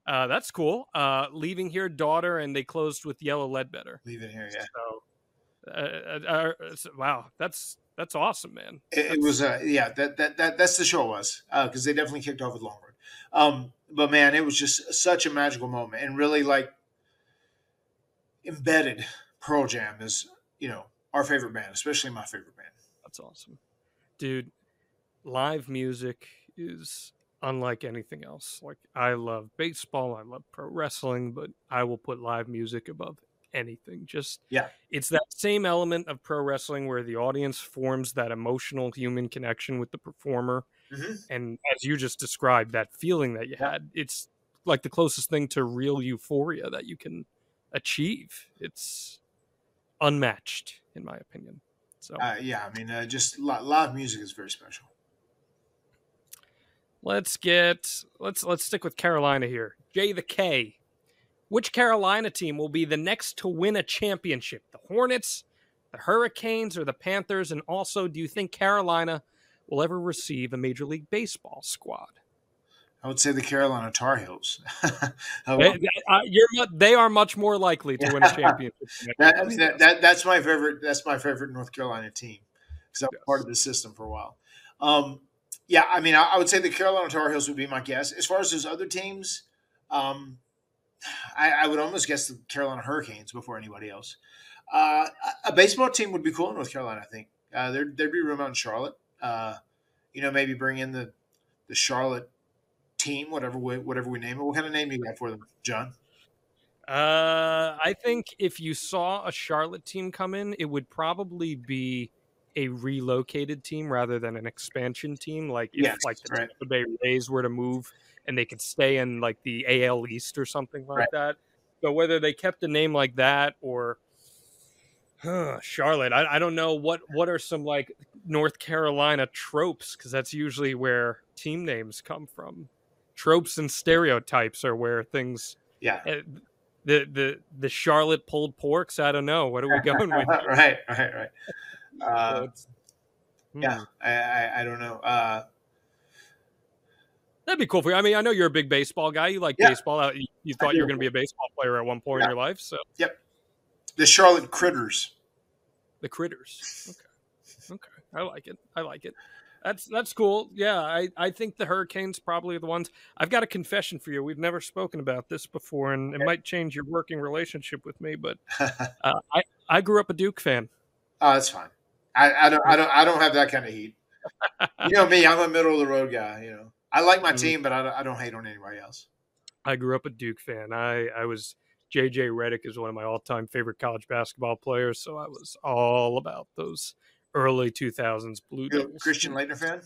Uh, that's cool. Uh, leaving here, daughter, and they closed with Yellow Ledbetter. Leave it here. Yeah. So, uh, uh, uh, so- wow, that's that's awesome, man. It, it was uh, yeah that, that that that's the show it was because they definitely kicked off with Long Road. Um, but man, it was just such a magical moment and really like embedded Pearl Jam is, you know our favorite band, especially my favorite band. That's awesome, dude. Live music is unlike anything else. Like I love baseball, I love pro wrestling, but I will put live music above anything. Just Yeah. it's that same element of pro wrestling where the audience forms that emotional human connection with the performer, Mhm. and as you just described, that feeling that you had, it's like the closest thing to real euphoria that you can achieve. It's unmatched, in my opinion. So. Uh, yeah, I mean, uh, just live music is very special. Let's get let's let's stick with Carolina here. Jay the K. Which Carolina team will be the next to win a championship? The Hornets, the Hurricanes, or the Panthers? And also, do you think Carolina will ever receive a Major League Baseball squad? I would say the Carolina Tar Heels. They, they- uh, they are much more likely to win a championship. that, I mean, that, that that's my favorite. That's my favorite North Carolina team because I was Yes. part of the system for a while. Um, yeah, I mean, I, I would say the Carolina Tar Heels would be my guess. As far as those other teams, um, I, I would almost guess the Carolina Hurricanes before anybody else. Uh, a a baseball team would be cool in North Carolina. I think uh, there'd there'd be room out in Charlotte. Uh, you know, maybe bring in the the Charlotte team, whatever we, whatever we name it. What kind of name you got for them, Jon? Uh, I think if you saw a Charlotte team come in, it would probably be a relocated team rather than an expansion team. Like if Yes, like the right. Tampa Bay Rays were to move and they could stay in like the AL East or something like Right. that. So whether they kept a name like that or huh, Charlotte, I, I don't know what what are some like North Carolina tropes because that's usually where team names come from. Tropes and stereotypes are where things Yeah, uh, the the the Charlotte pulled porks. I don't know. What are we going with? right, right, right. Uh, hmm. yeah, I, I, I don't know. Uh, that'd be cool for you. I mean, I know you're a big baseball guy. You like Yeah. baseball. You, you thought you were going to be a baseball player at one point Yeah. in your life. So Yep. the Charlotte Critters. the critters. Okay, okay, I like it. I like it. That's that's cool. Yeah, I I think the Hurricanes probably are the ones. I've got a confession for you. We've never spoken about this before, and it might change your working relationship with me. But oh, uh, I I grew up a Duke fan. Oh, that's fine. I, I don't, I don't, I don't have that kind of heat. You know me. I'm a middle of the road guy. You know, I like my Mhm. team, but I, don't- I don't hate on anybody else. I grew up a Duke fan. I, I was JJ Redick is one of my all time favorite college basketball players, so I was all about those early 2000s Blue You a Devils. Christian Laettner fan?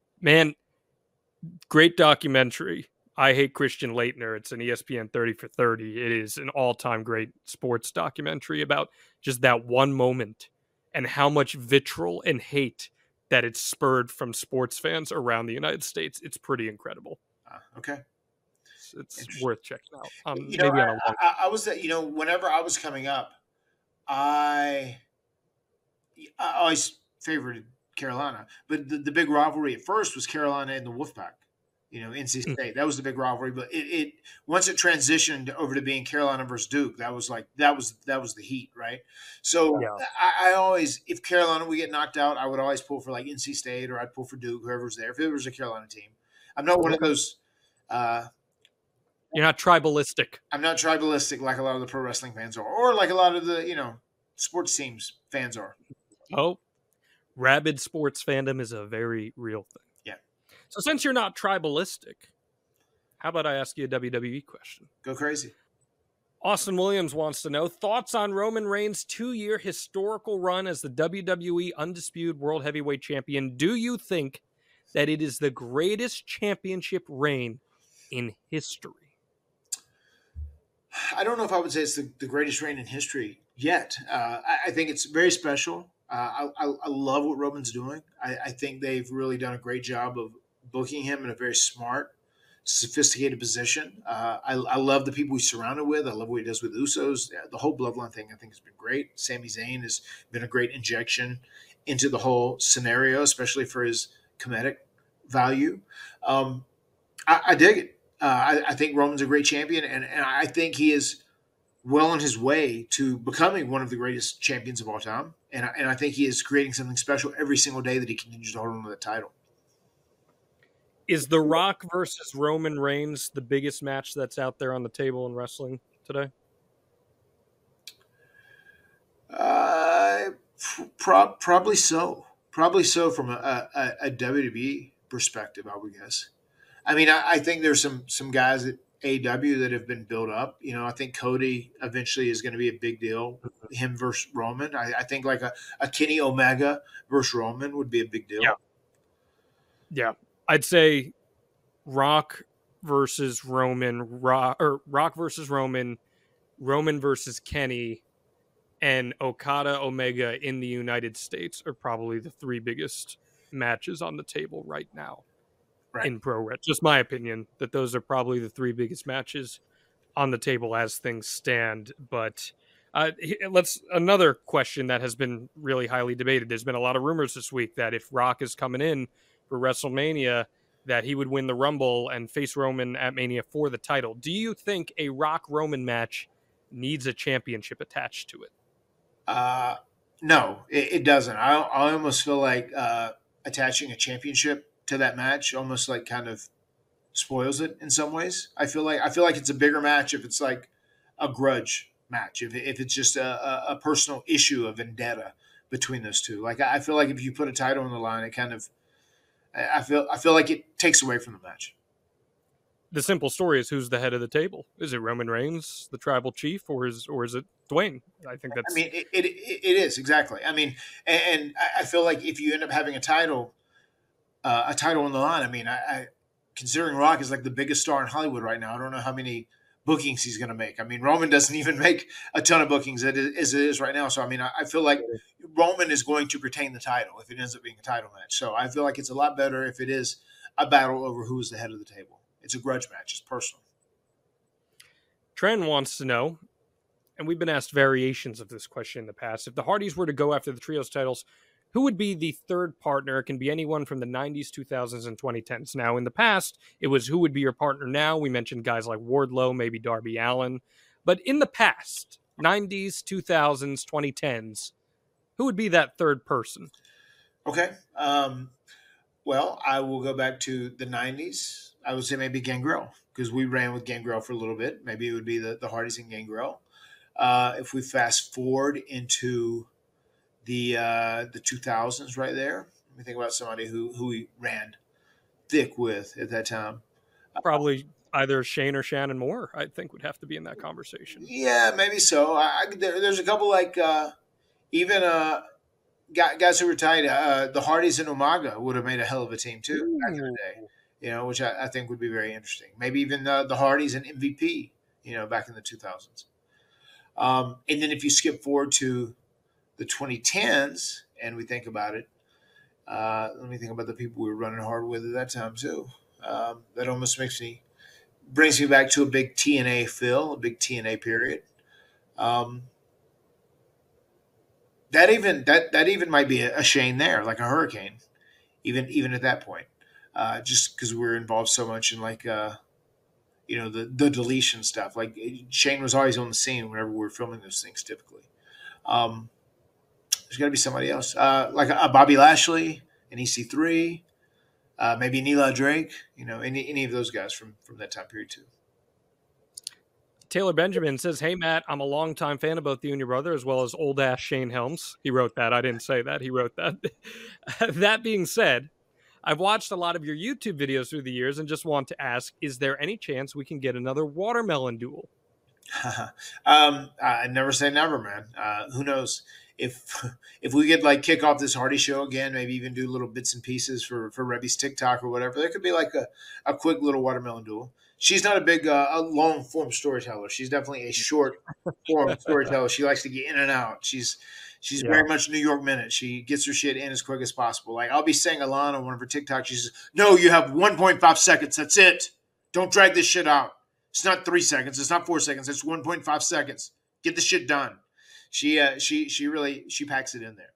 Man, great documentary. I hate Christian Laettner. It's an ESPN 30 for 30. It is an all time great sports documentary about just that one moment and how much vitriol and hate that it's spurred from sports fans around the United States. It's pretty incredible. Uh, okay. It's, it's worth checking out. Um, you know, maybe on a I, I, I was. You know, whenever I was coming up, I, I always favored Carolina, but the, the big rivalry at first was Carolina and the Wolfpack. You know, NC Hmm. State. That was the big rivalry. But it, it once it transitioned over to being Carolina versus Duke, that was like that was that was the heat, right? So Yeah. I, I always, if Carolina would get knocked out, I would always pull for like NC State or I'd pull for Duke, whoever was there. If it was a Carolina team, I'm not one of those. Uh, You're not tribalistic. I'm not tribalistic like a lot of the pro wrestling fans are, or like a lot of the you know sports teams fans are. Oh, rabid sports fandom is a very real thing. Yeah. So since you're not tribalistic, how about I ask you a WWE question? Go crazy. Austin Williams wants to know thoughts on Roman Reigns' two year historical run as the WWE Undisputed World Heavyweight Champion. Do you think that it is the greatest championship reign in history? I don't know if I would say it's the, the greatest reign in history yet. Uh, I, I think it's very special. Uh, I, I, love what Roman's doing. I, I think they've really done a great job of booking him in a very smart, sophisticated position. Uh, I, love the people he's surrounded with. I love what he does with Usos. The whole Bloodline thing, I think, has been great. Sami Zayn has been a great injection into the whole scenario, especially for his comedic value. Um, I, dig it. Uh, I, I think Roman's a great champion, and, and I think he is well on his way to becoming one of the greatest champions of all time. And I, and I think he is creating something special every single day that he continues to hold on to the title. Is The Rock versus Roman Reigns the biggest match that's out there on the table in wrestling today? Uh, pro- probably so. Probably so from a, a, a WWE perspective, I would guess. I mean, I, I think there's some some guys at AW that have been built up. You know, I think Cody eventually is going to be a big deal. Mm-hmm. Him versus Roman. I, I think like a, a Kenny Omega versus Roman would be a big deal. Yeah. Yeah, I'd say Rock versus Roman, Rock or Rock versus Roman, Roman versus Kenny, and Okada Omega in the United States are probably the three biggest matches on the table right now Right. in pro wrestling. Just my opinion that those are probably the three biggest matches on the table as things stand. But uh, let's another question that has been really highly debated. There's been a lot of rumors this week that if Rock is coming in for WrestleMania, that he would win the Rumble and face Roman at Mania for the title. Do you think a Rock Roman match needs a championship attached to it? Uh, no, it, it doesn't. I, I almost feel like uh, attaching a championship to that match almost like kind of spoils it in some ways. I feel like I feel like it's a bigger match if it's like a grudge match. If, if it's just a, a, personal issue, a vendetta between those two. Like I feel like if you put a title on the line, it kind of I feel I feel like it takes away from the match. The simple story is who's the head of the table? Is it Roman Reigns, the tribal chief, or is or is it Dwayne? I think that's I mean, it, it, it is exactly. I mean, and, I feel like if you end up having a title, uh, a title on the line. I mean, I, I considering Rock is like the biggest star in Hollywood right now. I don't know how many bookings he's going to make. I mean, Roman doesn't even make a ton of bookings as it is right now. So I mean, I, I feel like Roman is going to retain the title if it ends up being a title match. So I feel like it's a lot better if it is a battle over who is the head of the table. It's a grudge match. It's personal. Trent wants to know, and we've been asked variations of this question in the past. If the Hardys were to go after the trios titles, who would be the third partner? It can be anyone from the 90s, 2000s, and 2010s. Now, in the past, it was who would be your partner now. We mentioned guys like Wardlow, maybe Darby Allin. But in the past, 90s, 2000s, 2010s, who would be that third person? Okay. Um, well, I will go back to the '90s. I would say maybe Gangrel because we ran with Gangrel for a little bit. Maybe it would be the, the Hardys and Gangrel. Uh, if we fast forward into the uh, the 2000s, right there, let me think about somebody who who we ran thick with at that time. Probably either Shane or Shannon Moore, I think, would have to be in that conversation. Yeah, maybe so. I, there, there's a couple like uh, even uh, guys who were tight. Uh, the Hardys and Umaga would have made a hell of a team too back in the day. You know, which I, I think would be very interesting. Maybe even uh, the Hardys and MVP. You know, back in the 2000s. Um, and then if you skip forward to the 2010s and we think about it, uh, let me think about the people we were running hard with at that time too. Um, that almost makes me brings me back to a big TNA feel, a big TNA period. Um, that even that that even might be a, Shane there, like a hurricane, even even at that point, uh, just because we're involved so much in like uh, you know the the deletion stuff. Like Shane was always on the scene whenever we were filming those things. Typically, um, there's got to be somebody else, uh, like a, Bobby Lashley, an EC3, uh, maybe Eli Drake. You know, any any of those guys from from that time period too. Taylor Benjamin says, Hey, Matt, I'm a longtime fan of both you and your brother, as well as old ass Shane Helms. He wrote that. I didn't say that. He wrote that. that being said, I've watched a lot of your YouTube videos through the years and just want to ask Is there any chance we can get another watermelon duel? um, I never say never, man. Uh, who knows if if we could like kick off this Hardy show again, maybe even do little bits and pieces for for Reby's TikTok or whatever. There could be like a, a quick little watermelon duel. She's not a big uh, a long form storyteller. She's definitely a short form storyteller. She likes to get in and out. She's she's Yeah. very much New York minute. She gets her shit in as quick as possible. Like I'll be saying a Alana on one of her TikToks. She says, "No, you have 1.5 seconds. That's it. Don't drag this shit out. It's not three seconds. It's not four seconds. It's 1.5 seconds. Get the shit done." She uh, she she really she packs it in there.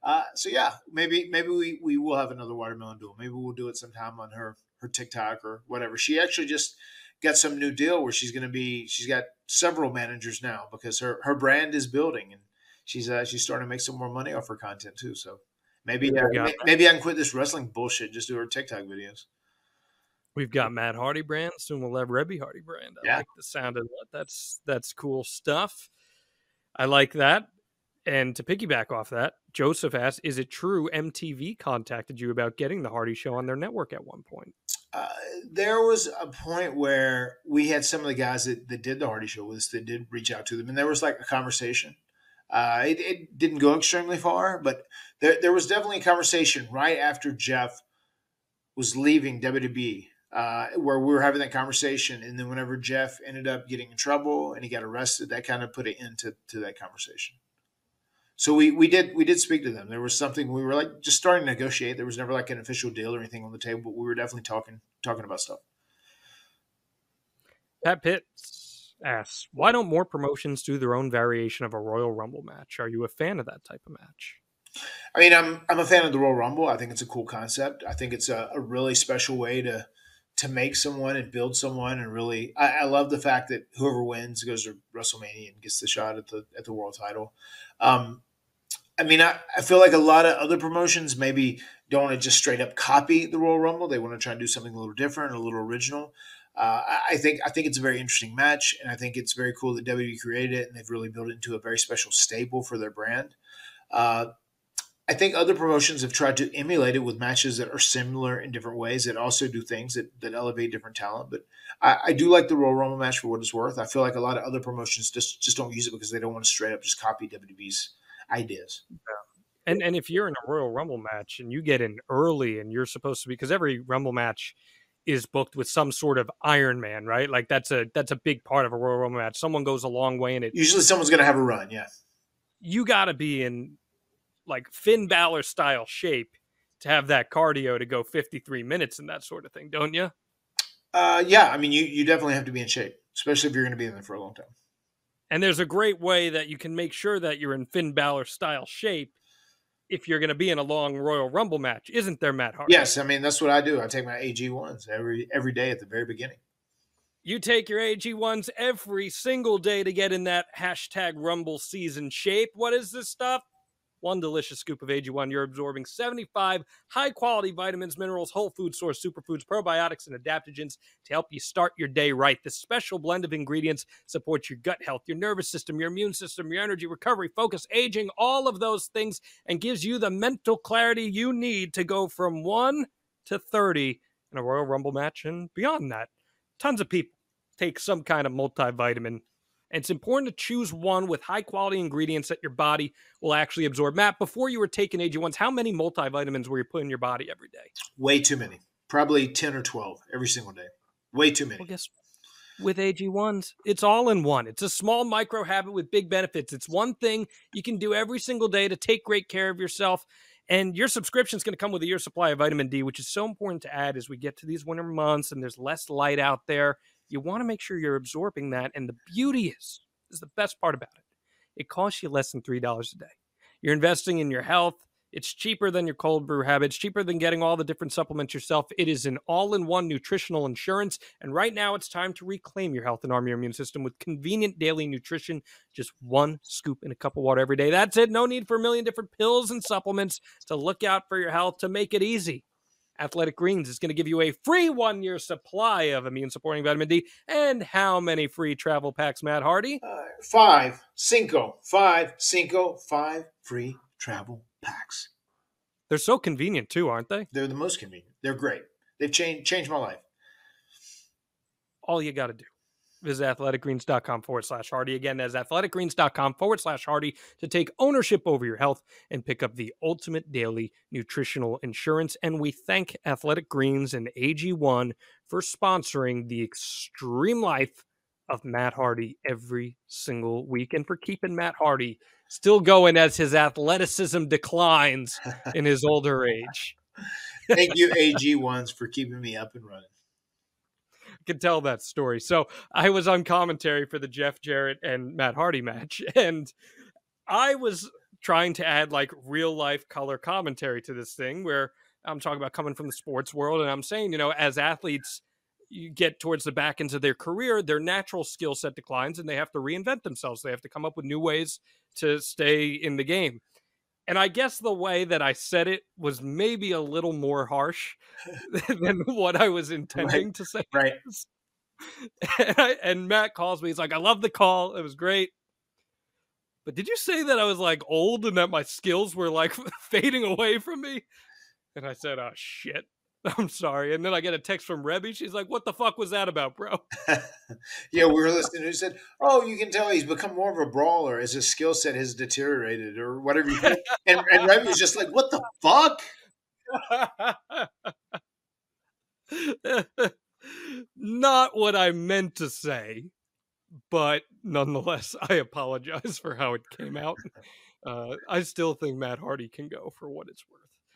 Uh, so yeah, maybe maybe we we will have another watermelon duel. Maybe we'll do it sometime on her her TikTok or whatever. She actually just got some new deal where she's going to be. She's got several managers now because her her brand is building and she's uh, she's starting to make some more money off her content too. So maybe uh, maybe I can quit this wrestling bullshit. Just do her TikTok videos. We've got Matt Hardy brand. Soon we'll have Reby Hardy brand. I Yeah. like the sound of that. That's that's cool stuff. I like that. And to piggyback off that, Joseph asked, "Is it true MTV contacted you about getting the Hardy Show on their network at one point?" Uh, there was a point where we had some of the guys that, that did the Hardy Show with us that did reach out to them, and there was like a conversation. Uh, it, it didn't go extremely far, but there, there was definitely a conversation right after Jeff was leaving WWE, uh, where we were having that conversation, and then whenever Jeff ended up getting in trouble and he got arrested, that kind of put an end to, to that conversation. So we we did we did speak to them. There was something we were like just starting to negotiate. There was never like an official deal or anything on the table, but we were definitely talking talking about stuff. Pat Pitts asks, "Why don't more promotions do their own variation of a Royal Rumble match? Are you a fan of that type of match?" I mean, I'm I'm a fan of the Royal Rumble. I think it's a cool concept. I think it's a, a really special way to to make someone and build someone, and really, I, I love the fact that whoever wins goes to WrestleMania and gets the shot at the at the world title. Um, I mean, I, I feel like a lot of other promotions maybe don't want to just straight up copy the Royal Rumble. They want to try and do something a little different, a little original. Uh, I- think I think it's a very interesting match, and I think it's very cool that WWE created it, and they've really built it into a very special staple for their brand. Uh, I think other promotions have tried to emulate it with matches that are similar in different ways that also do things that, that elevate different talent. But I, I do like the Royal Rumble match for what it's worth. I feel like a lot of other promotions just just don't use it because they don't want to straight up just copy WWE's ideas. And and if you're in a Royal Rumble match and you get in early and you're supposed to be because every Rumble match is booked with some sort of Iron Man, right? Like that's a that's a big part of a Royal Rumble match. Someone goes a long way in it. Usually, someone's going to have a run. Yeah, You got to be in like Finn Balor style shape to have that cardio to go 53 minutes and that sort of thing, don't you? uh, yeah. I mean, you you definitely have to be in shape, especially if you're going to be in there for a long time. And there's a great way that you can make sure that you're in Finn Balor style shape if you're going to be in a long Royal Rumble match, isn't there, Matt Hart? Yes, I mean that's what I do. I take my AG ones every every day at the very beginning. You take your AG1s every single day to get in that hashtag Rumble season shape. What is this stuff? One delicious scoop of AG1. You're absorbing 75 high quality vitamins, minerals, whole food source, superfoods, probiotics, and adaptogens to help you start your day right. This special blend of ingredients supports your gut health, your nervous system, your immune system, your energy, recovery, focus, aging, all of those things, and gives you the mental clarity you need to go from 1 to 30 in a Royal Rumble match and beyond that. Tons of people take some kind of multivitamin. And it's important to choose one with high quality ingredients that your body will actually absorb. Matt, before you were taking AG1s, how many multivitamins were you putting in your body every day? Way too many. Probably ten or twelve every single day. Way too many. Well, guess with AG1s, it's all in one. It's a small micro habit with big benefits. It's one thing you can do every single day to take great care of yourself. And your subscription is going to come with a year supply of vitamin D, which is so important to add as we get to these winter months and there's less light out there. You want to make sure you're absorbing that. And the beauty is, is the best part about it. It costs you less than $3 a day. You're investing in your health. It's cheaper than your cold brew habit. It's cheaper than getting all the different supplements yourself. It is an all in one nutritional insurance. And right now, it's time to reclaim your health and arm your immune system with convenient daily nutrition. Just one scoop in a cup of water every day. That's it. No need for a million different pills and supplements to look out for your health to make it easy. Athletic Greens is going to give you a free one year supply of immune supporting vitamin D. And how many free travel packs, Matt Hardy? Uh, five, cinco, five, cinco, five free travel packs. They're so convenient too, aren't they? They're the most convenient. They're great. They've changed changed my life. All you got to do Visit athleticgreens.com forward slash Hardy. Again, that's athleticgreens.com forward slash Hardy to take ownership over your health and pick up the ultimate daily nutritional insurance. And we thank Athletic Greens and AG1 for sponsoring the extreme life of Matt Hardy every single week and for keeping Matt Hardy still going as his athleticism declines in his older age. Thank you, AG ones, for keeping me up and running. Can tell that story. So I was on commentary for the Jeff Jarrett and Matt Hardy match, and I was trying to add like real life color commentary to this thing where I'm talking about coming from the sports world, and I'm saying, you know, as athletes you get towards the back ends of their career, their natural skill set declines and they have to reinvent themselves. They have to come up with new ways to stay in the game. And I guess the way that I said it was maybe a little more harsh than what I was intending to say. Right. And, I- and Matt calls me. He's like, I love the call. It was great. But did you say that I was like old and that my skills were like fading away from me? And I said, Oh, shit. I'm sorry. And then I get a text from Reby. She's like, What the fuck was that about, bro? yeah, we were listening who said, "Oh, you can tell he's become more of a brawler as his skill set has deteriorated, or whatever." You think. and and was just like, "What the fuck?" Not what I meant to say, but nonetheless, I apologize for how it came out. Uh, I still think Matt Hardy can go for what it's worth.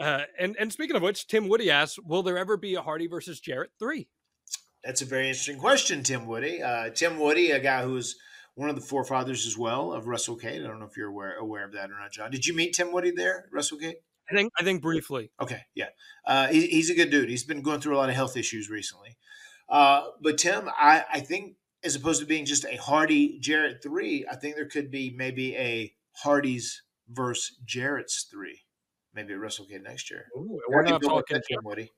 Uh, and and speaking of which, Tim Woody asks, "Will there ever be a Hardy versus Jarrett three? That's a very interesting question, Tim Woody. Uh, Tim Woody, a guy who is one of the forefathers as well of WrestleCade. I don't know if you're aware aware of that or not, Jon. Did you meet Tim Woody there, at WrestleCade? I think I think briefly. Okay, yeah. Uh, he, he's a good dude. He's been going through a lot of health issues recently. Uh, but Tim, I, I think as opposed to being just a Hardy Jarrett three, I think there could be maybe a Hardy's versus Jarrett's three, maybe at WrestleCade next year. Ooh, we're not talking. Tim Woody.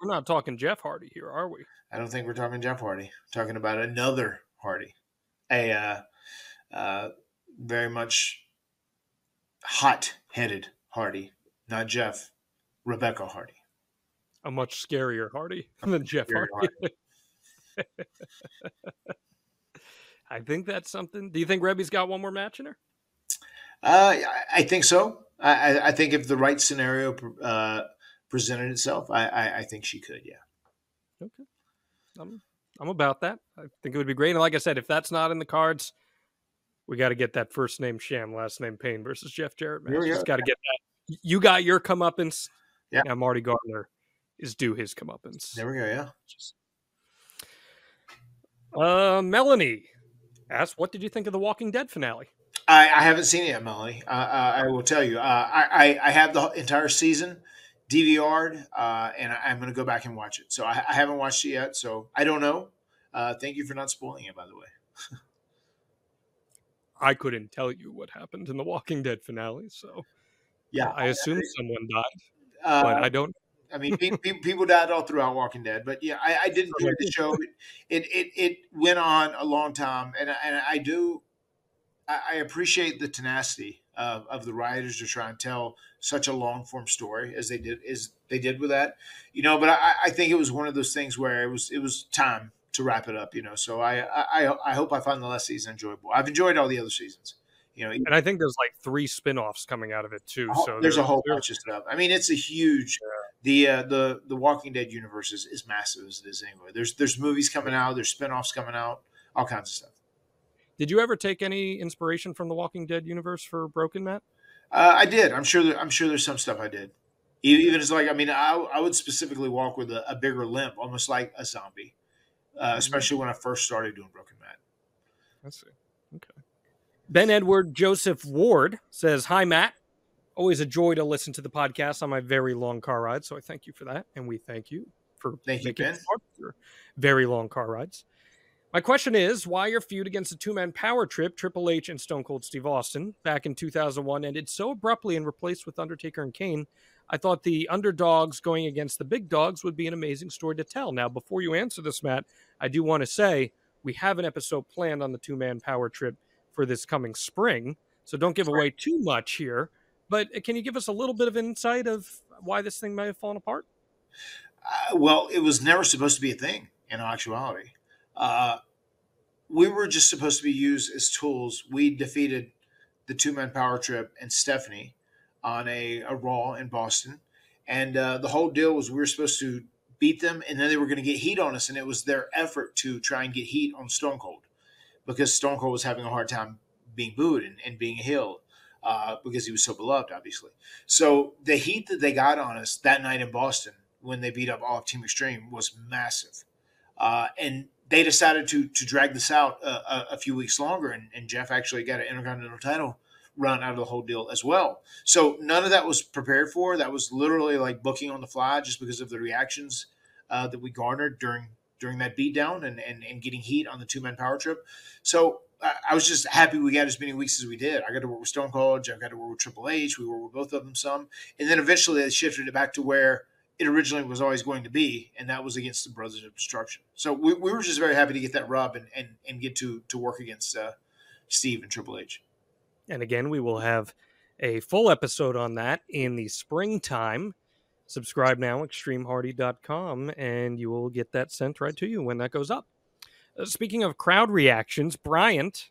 We're not talking Jeff Hardy here, are we? I don't think we're talking Jeff Hardy. We're talking about another Hardy, a uh, uh, very much hot-headed Hardy, not Jeff, Rebecca Hardy. A much scarier Hardy than Jeff Scarier Hardy. I think that's something. Do you think Reby's got one more match in her? Uh, I- think so. I, I- think if the right scenario uh, presented itself, I, I, I think she could. Yeah. Okay. I'm I'm about that. I think it would be great. And like I said, if that's not in the cards, we got to get that first name Cham, last name Pain versus Jeff Jarrett we Just got to get that. You got your comeuppance. Yeah. Now Marty Garner is due his comeuppance. There we go. Yeah. Uh, Melanie asked, "What did you think of the Walking Dead finale?" I, I haven't seen it yet, Melanie. Uh, uh, I will tell you. Uh, I, I, I have the entire season DVR'd, uh, and I, I'm going to go back and watch it. So I, I haven't watched it yet. So I don't know. Uh, thank you for not spoiling it, by the way. I couldn't tell you what happened in the Walking Dead finale, so Yeah. I assume someone died, Uh, but I don't. I mean, pe- pe- people died all throughout Walking Dead, but yeah, I, I did enjoy the show. It, it it went on a long time, and I- and I do, I, I appreciate the tenacity of, of the writers to try and tell such a long form story as they did as they did with that, you know. But I, I think it was one of those things where it was it was time to wrap it up, you know. So I I, I hope I find the last season enjoyable. I've enjoyed all the other seasons, you know. And I think there's like three spin-offs coming out of it too. Whole- So there's a whole bunch of stuff. I mean, it's a huge. The uh, the the Walking Dead universe is, is massive as it is anyway. There's there's movies coming out. There's spin-offs coming out. All kinds of stuff. Did you ever take any inspiration from the Walking Dead universe for Broken Matt? Uh, I did. I'm sure. There, I'm sure there's some stuff I did. Even as like, I mean, I, I would specifically walk with a, a bigger limp, almost like a zombie. Uh, especially when I first started doing Broken Matt. I see. Okay. Ben Edward Joseph Ward says, Hi, Matt. Always a joy to listen to the podcast on my very long car ride. So I thank you for that. And we thank you for Thank you, Ben. it part of your very long car rides. My question is why your feud against the two man power trip, Triple H and Stone Cold Steve Austin, back in 2001 ended so abruptly and replaced with Undertaker and Kane? I thought the underdogs going against the big dogs would be an amazing story to tell. Now, before you answer this, Matt, I do want to say we have an episode planned on the two man power trip for this coming spring. So don't give away too much here. But uh, can you give us a little bit of insight of why this thing may have fallen apart? Uh, well, it was never supposed to be a thing in actuality. Uh, we were just supposed to be used as tools. We defeated the two man power trip and Stephanie on a, a Raw in Boston. And uh, the whole deal was we were supposed to beat them and then they were going to get heat on us. And it was their effort to try and get heat on Stone Cold because Stone Cold was having a hard time being booed and, and being a heel uh, because he was so beloved, obviously. So the heat that they got on us that night in Boston when they beat up all of Team Extreme was massive. Uh, and they decided to to drag this out a, a, a few weeks longer, and, and Jeff actually got an Intercontinental title run out of the whole deal as well. So none of that was prepared for. That was literally like booking on the fly, just because of the reactions uh, that we garnered during during that beatdown and, and and getting heat on the two man power trip. So I, I was just happy we got as many weeks as we did. I got to work with Stone Cold, Jeff got to work with Triple H. We worked with both of them some, and then eventually they shifted it back to where it originally was always going to be, and that was against the Brothers of Destruction. So we, we were just very happy to get that rub and and, and get to to work against uh, Steve and Triple H. And again, we will have a full episode on that in the springtime. Subscribe now, extremehardy.com, and you will get that sent right to you when that goes up. Uh, speaking of crowd reactions, Bryant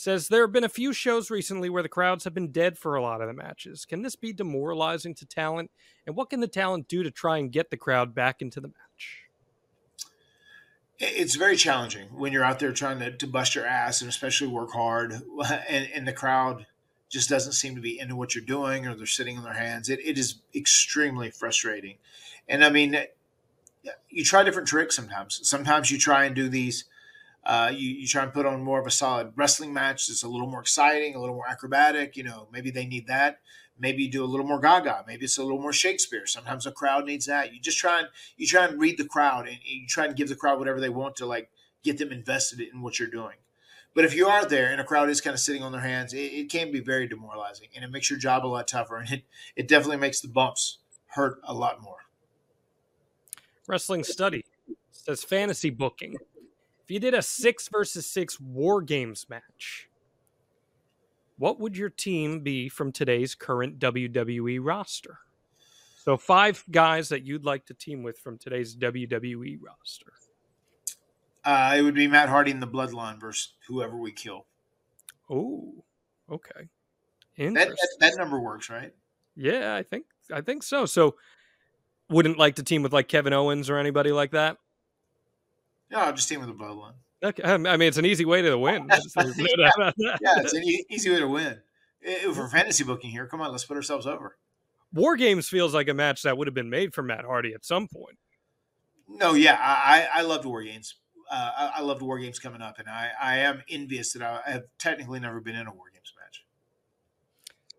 says there have been a few shows recently where the crowds have been dead for a lot of the matches. Can this be demoralizing to talent? And what can the talent do to try and get the crowd back into the match? It's very challenging when you're out there trying to, to bust your ass and especially work hard, and, and the crowd just doesn't seem to be into what you're doing or they're sitting on their hands. It, it is extremely frustrating. And I mean, you try different tricks sometimes. Sometimes you try and do these uh, you, you try and put on more of a solid wrestling match that's a little more exciting, a little more acrobatic. You know, maybe they need that. Maybe you do a little more Gaga. Maybe it's a little more Shakespeare. Sometimes a crowd needs that. You just try and you try and read the crowd and you try and give the crowd whatever they want to like get them invested in what you're doing. But if you are there and a crowd is kind of sitting on their hands, it, it can be very demoralizing and it makes your job a lot tougher and it, it definitely makes the bumps hurt a lot more. Wrestling study says fantasy booking. If you did a six versus six war games match, what would your team be from today's current WWE roster? So five guys that you'd like to team with from today's WWE roster. Uh, it would be Matt Hardy in the Bloodline versus whoever we kill. Oh, okay. That, that that number works, right? yeah, I think I think so. So wouldn't like to team with like Kevin Owens or anybody like that. No, I'll just team with the Bloodline. Okay, I mean it's an easy way to win. Just there's no doubt about that. Yeah, it's an e- easy way to win. Eh, For fantasy booking here, come on, let's put ourselves over. War Games feels like a match that would have been made for Matt Hardy at some point. No, yeah, I, I loved War Games. Uh, I, I loved War Games coming up, and I, I am envious that I, I have technically never been in a War Games match.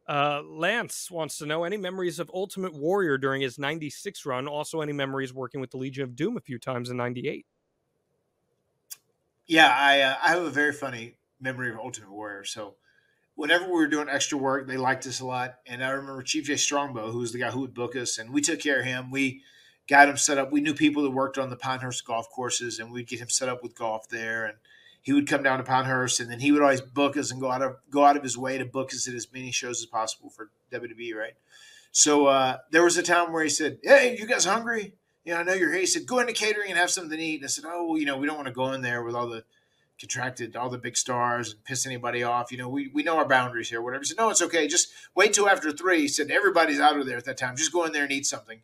Uh, Lance wants to know any memories of Ultimate Warrior during his 96 run. Also, any memories working with the Legion of Doom a few times in 98. Yeah, I uh, I have a very funny memory of Ultimate Warrior. So whenever we were doing extra work, they liked us a lot, and I remember Chief Jay Strongbow, who was the guy who would book us, and we took care of him. We got him set up. We knew people that worked on the Pinehurst golf courses, and we'd get him set up with golf there, and he would come down to Pinehurst, and then he would always book us and go out of go out of his way to book us at as many shows as possible for WWE, right? So uh, there was a time where he said, "Hey, you guys hungry? You know, I know you're here." He said, "Go into catering and have something to eat." And I said, "Oh, well, you know, we don't want to go in there with all the contracted, all the big stars and piss anybody off. You know, we we know our boundaries here. Whatever." He said, "No, it's okay. Just wait till after three. He said, "Everybody's out of there at that time. Just go in there and eat something."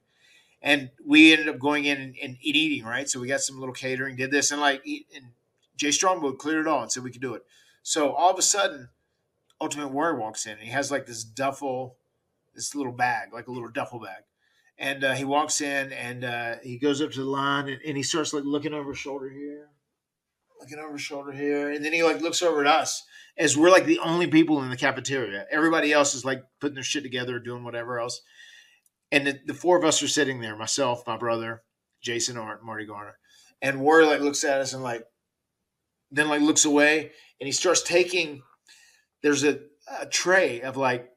And we ended up going in and, and eating, right? So we got some little catering, did this, and like, and Jay Strongbow cleared it all and said we could do it. So all of a sudden, Ultimate Warrior walks in and he has like this duffel, this little bag, like a little duffel bag. And uh, he walks in and uh, he goes up to the line and, and he starts like looking over his shoulder here, looking over his shoulder here. And then he like looks over at us as we're like the only people in the cafeteria. Everybody else is like putting their shit together, doing whatever else. And the, the four of us are sitting there myself, my brother, Jason Arhndt, Marty Garner. And Warrior like looks at us and like, then like looks away and he starts taking. There's a, a tray of like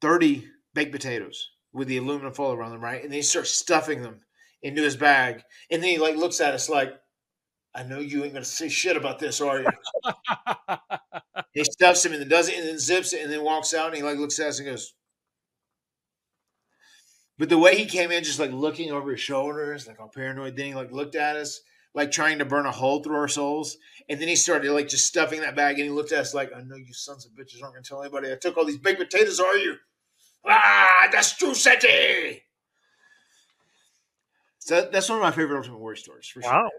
thirty baked potatoes with the aluminum foil around them, right? And then he starts stuffing them into his bag, and then he like looks at us like, "I know you ain't gonna say shit about this, are you?" he stuffs him and then does it and then zips it and then walks out and he like looks at us and goes. But the way he came in, just like looking over his shoulders, like all paranoid, then he like looked at us, like trying to burn a hole through our souls. And then he started like just stuffing that bag and he looked at us like, I know you sons of bitches aren't gonna tell anybody I took all these baked potatoes, are you? Ah, that's true, Seti. So that's one of my favorite Ultimate Warrior stories for Wow.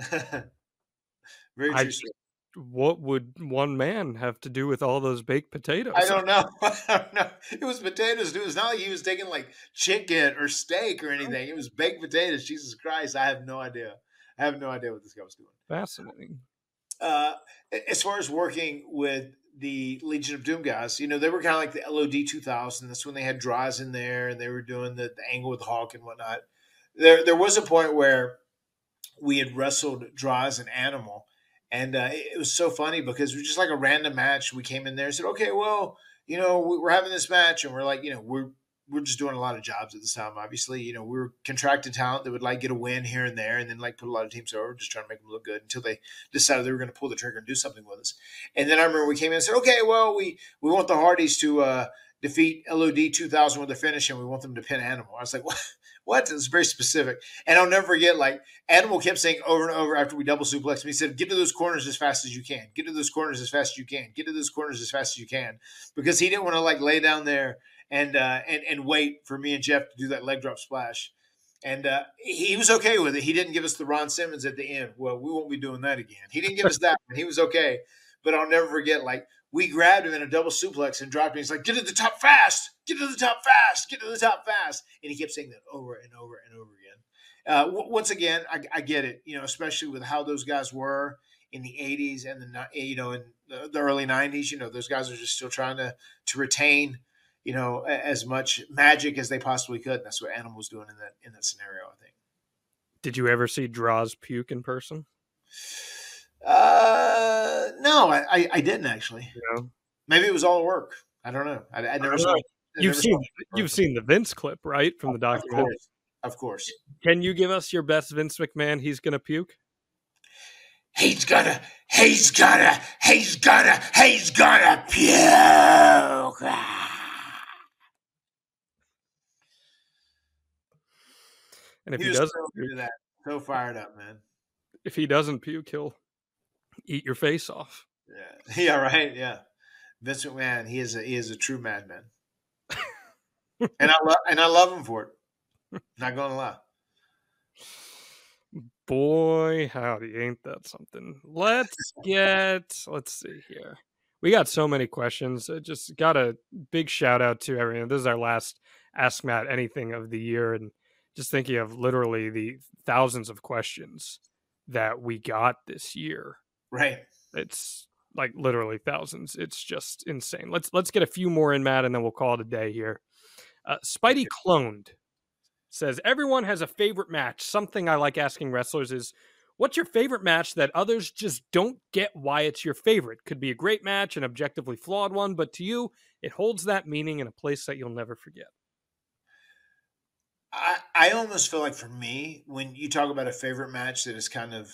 sure. Very I- true story. What would one man have to do with all those baked potatoes? I don't know. I don't know. It was potatoes, dude. It's not like he was taking like chicken or steak or anything. It was baked potatoes. Jesus Christ. I have no idea. I have no idea what this guy was doing. Fascinating. Uh, as far as working with the Legion of Doom guys, you know, they were kind of like the LOD 2000. That's when they had Droz in there and they were doing the, the angle with Hawk and whatnot. There, there was a point where we had wrestled Droz and Animal. And uh, it, it was so funny because it was just like a random match. We came in there and said, okay, well, you know, we- we're having this match. And we're like, you know, we're, we're just doing a lot of jobs at this time. Obviously, you know, we were contracted talent that would like get a win here and there, and then like put a lot of teams over, just trying to make them look good until they decided they were going to pull the trigger and do something with us. And then I remember we came in and said, okay, well, we we want the Hardys to uh, defeat LOD 2000 with their finish, and we want them to pin Animal. I was like, what? What? It's very specific. And I'll never forget, like, Animal kept saying over and over after we double suplexed him, he said, get to those corners as fast as you can. Get to those corners as fast as you can. Get to those corners as fast as you can. Because he didn't want to, like, lay down there and, uh, and, and wait for me and Jeff to do that leg drop splash. And uh, he was okay with it. He didn't give us the Ron Simmons at the end. Well, we won't be doing that again. He didn't give us that, and he was okay. But I'll never forget, like, we grabbed him in a double suplex and dropped him. He's like, get to the top fast, get to the top fast, get to the top fast. And he kept saying that over and over and over again. Uh, w- once again, I, I get it, you know, especially with how those guys were in the 80s and the, you know, in the, the early 90s, you know, those guys are just still trying to, to retain, you know, as much magic as they possibly could. And that's what Animal was doing in that, in that scenario, I think. Did you ever see Droz puke in person? Uh, no, I, I, I didn't actually. No. Maybe it was all work. I don't know. I, I never don't saw. know. I You've never seen saw you've seen the Vince clip, right, from the Of documentary. course. Of course. Can you give us your best Vince McMahon? He's gonna puke. He's gonna, he's gonna, he's gonna, he's gonna puke. And if he he, doesn't, so that. So fired up, man. if he doesn't puke, he'll eat your face off. Yeah. Yeah. Right. Yeah. Vince McMahon. He is a he is a true madman. and I love and I love him for it. Not gonna lie. Boy, howdy, ain't that something? Let's get, let's see here. We got so many questions. Uh, just got a big shout out to everyone. This is our last Ask Matt Anything of the year. And just thinking of literally the thousands of questions that we got this year. Right. It's like literally thousands. It's just insane. Let's let's get a few more in, Matt, and then we'll call it a day here. Uh, Spidey cloned says everyone has a favorite match. Something I like asking wrestlers is, what's your favorite match that others just don't get why it's your favorite? Could be a great match, an objectively flawed one, but to you, it holds that meaning in a place that you'll never forget. I, I almost feel like for me, when you talk about a favorite match that is kind of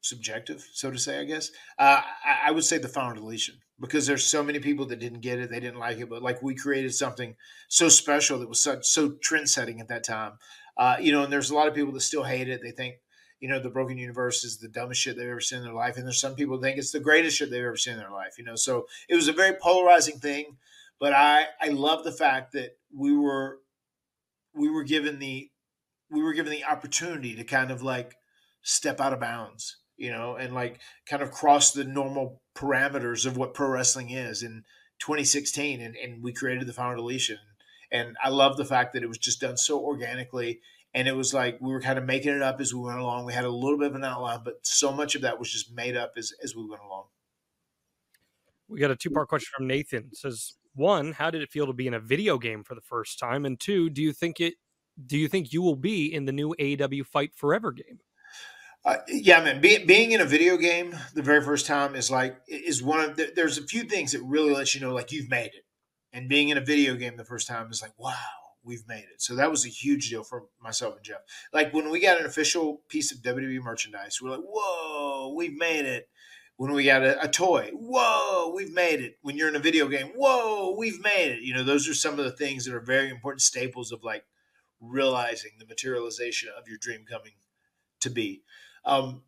subjective, so to say, I guess, uh, I, I would say the final deletion because there's so many people that didn't get it, they didn't like it, but like we created something so special that was such so trend setting at that time. Uh, you know, and there's a lot of people that still hate it. They think, you know, the broken universe is the dumbest shit they've ever seen in their life. And there's some people think it's the greatest shit they've ever seen in their life, you know. So it was a very polarizing thing. But I, I love the fact that we were we were given the we were given the opportunity to kind of like step out of bounds, you know, and like kind of cross the normal parameters of what pro wrestling is in 2016 and, and we created the final deletion. And I love the fact that it was just done so organically and it was like we were kind of making it up as we went along. We had a little bit of an outline, but so much of that was just made up as, as we went along. We got a two part question from Nathan. It says one, how did it feel to be in a video game for the first time? And two, do you think it do you think you will be in the new AEW Fight Forever game? Uh, yeah, man. Be, being in a video game the very first time is like is one of the, there's a few things that really let you know like you've made it, and being in a video game the first time is like wow we've made it. So that was a huge deal for myself and Jeff. Like when we got an official piece of WWE merchandise, we're like whoa we've made it. When we got a, a toy, whoa we've made it. When you're in a video game, whoa we've made it. You know those are some of the things that are very important staples of like realizing the materialization of your dream coming to be. Um,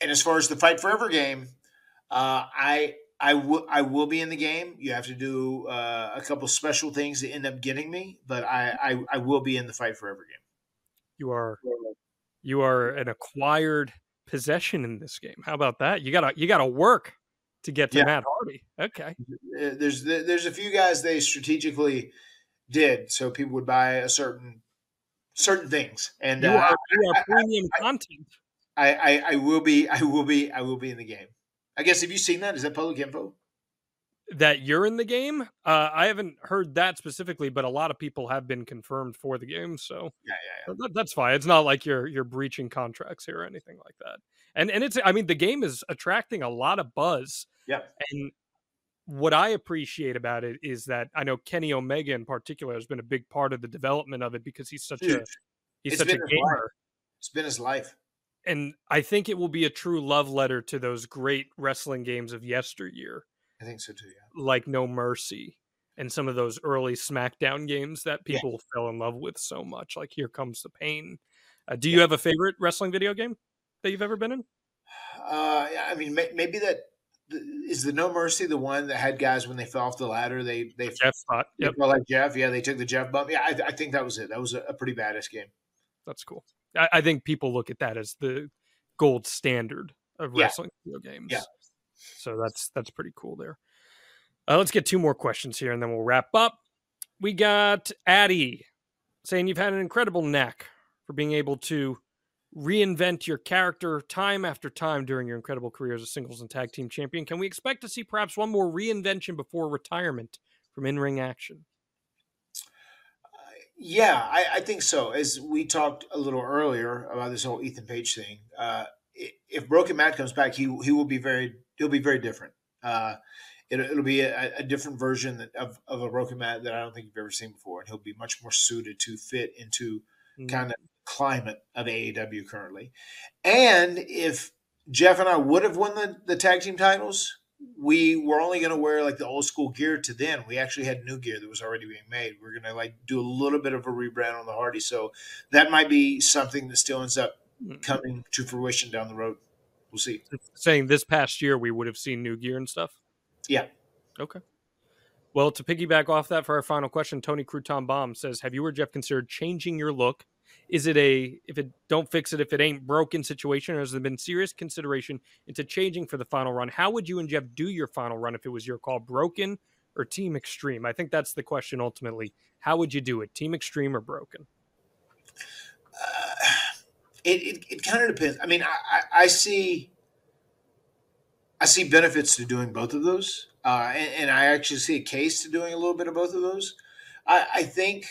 and as far as the Fight Forever game, uh, I I will I will be in the game. You have to do uh, a couple special things to end up getting me, but I, I I will be in the Fight Forever game. You are you are an acquired possession in this game. How about that? You gotta you gotta work to get to Yeah. Matt Hardy. Okay. Uh, There's there's a few guys they strategically did so people would buy a certain certain things, and You uh, are you I- are premium content. I, I I will be I will be I will be in the game. I guess have you seen that? Is that public info? That you're in the game? Uh, I haven't heard that specifically, but a lot of people have been confirmed for the game, so Yeah, yeah, that, that's fine. It's not like you're you're breaching contracts here or anything like that. And and it's I mean the game is attracting a lot of buzz. yeah. And what I appreciate about it is that I know Kenny Omega in particular has been a big part of the development of it because he's such a he's such a his life. gamer. It's been his life. And I think it will be a true love letter to those great wrestling games of yesteryear, I think so too. Yeah. like No Mercy and some of those early SmackDown games that Yeah. people fell in love with so much, like Here Comes the Pain. Uh, do you have a favorite wrestling video game that you've ever been in? Uh, I mean, may, maybe that is the No Mercy the one that had guys when they fell off the ladder. They they Jeff Spot. Yep, like Jeff. Yeah, they took the Jeff bump. Yeah, I, I think that was it. That was a, a pretty badass game. that's cool. I, I think people look at that as the gold standard of Yeah. wrestling video games. Yeah. So that's that's pretty cool there. Uh, let's get two more questions here and then we'll wrap up. We got Addie saying you've had an incredible knack for being able to reinvent your character time after time during your incredible career as a singles and tag team champion. Can we expect to see perhaps one more reinvention before retirement from in ring action? Yeah, I, I think so. As we talked a little earlier about this whole Ethan Page thing, uh, if Broken Matt comes back, he he will be very he'll be very different. Uh, it, it'll be a, a different version that- of, of a Broken Matt that I don't think you've ever seen before, and he'll be much more suited to fit into kind of climate of AEW currently. And if Jeff and I would have won the, the tag team titles, we were only going to wear like the old school gear to then. We actually had new gear that was already being made. We're going to like do a little bit of a rebrand on the Hardy. So that might be something that still ends up Mm. coming to fruition down the road. We'll see. saying this past year we would have seen new gear and stuff. Yeah. Okay. Well, to piggyback off that for our final question, Tony Crouton Bomb says, "Have you or Jeff considered changing your look? Is it a if it don't fix it if it ain't broken situation, or has there been serious consideration into changing for the final run? How would you and Jeff do your final run if it was your call, broken or Team Extreme? I think that's the question ultimately. How would you do it, Team Extreme or broken? Uh, It, it, it kind of depends. I mean, I, I, I see I see benefits to doing both of those, uh, and, and I actually see a case to doing a little bit of both of those. I, I think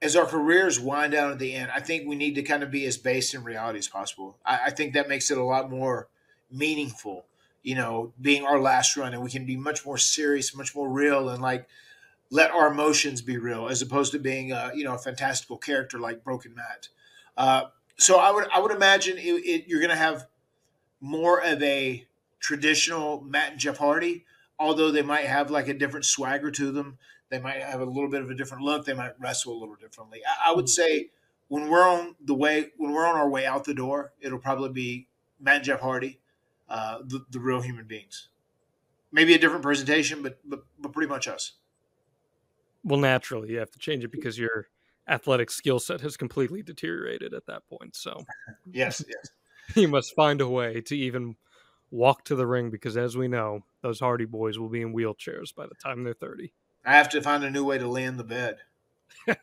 as our careers wind down at the end, I think we need to kind of be as based in reality as possible. I, I think that makes it a lot more meaningful. You know, being our last run, and we can be much more serious, much more real, and like let our emotions be real, as opposed to being a you know a fantastical character like Broken Matt. Uh, so I would I would imagine it, it, you're going to have more of a traditional Matt and Jeff Hardy, although they might have like a different swagger to them. They might have a little bit of a different look. They might wrestle a little differently. I, I would say when we're on the way when we're on our way out the door, it'll probably be Matt and Jeff Hardy, uh, the, the real human beings. Maybe a different presentation, but but but pretty much us. Well, naturally, you have to change it because your athletic skill set has completely deteriorated at that point. So Yes, yes. you must find a way to even walk to the ring because, as we know, those Hardy boys will be in wheelchairs by the time they're 30. I have to find a new way to lay in the bed.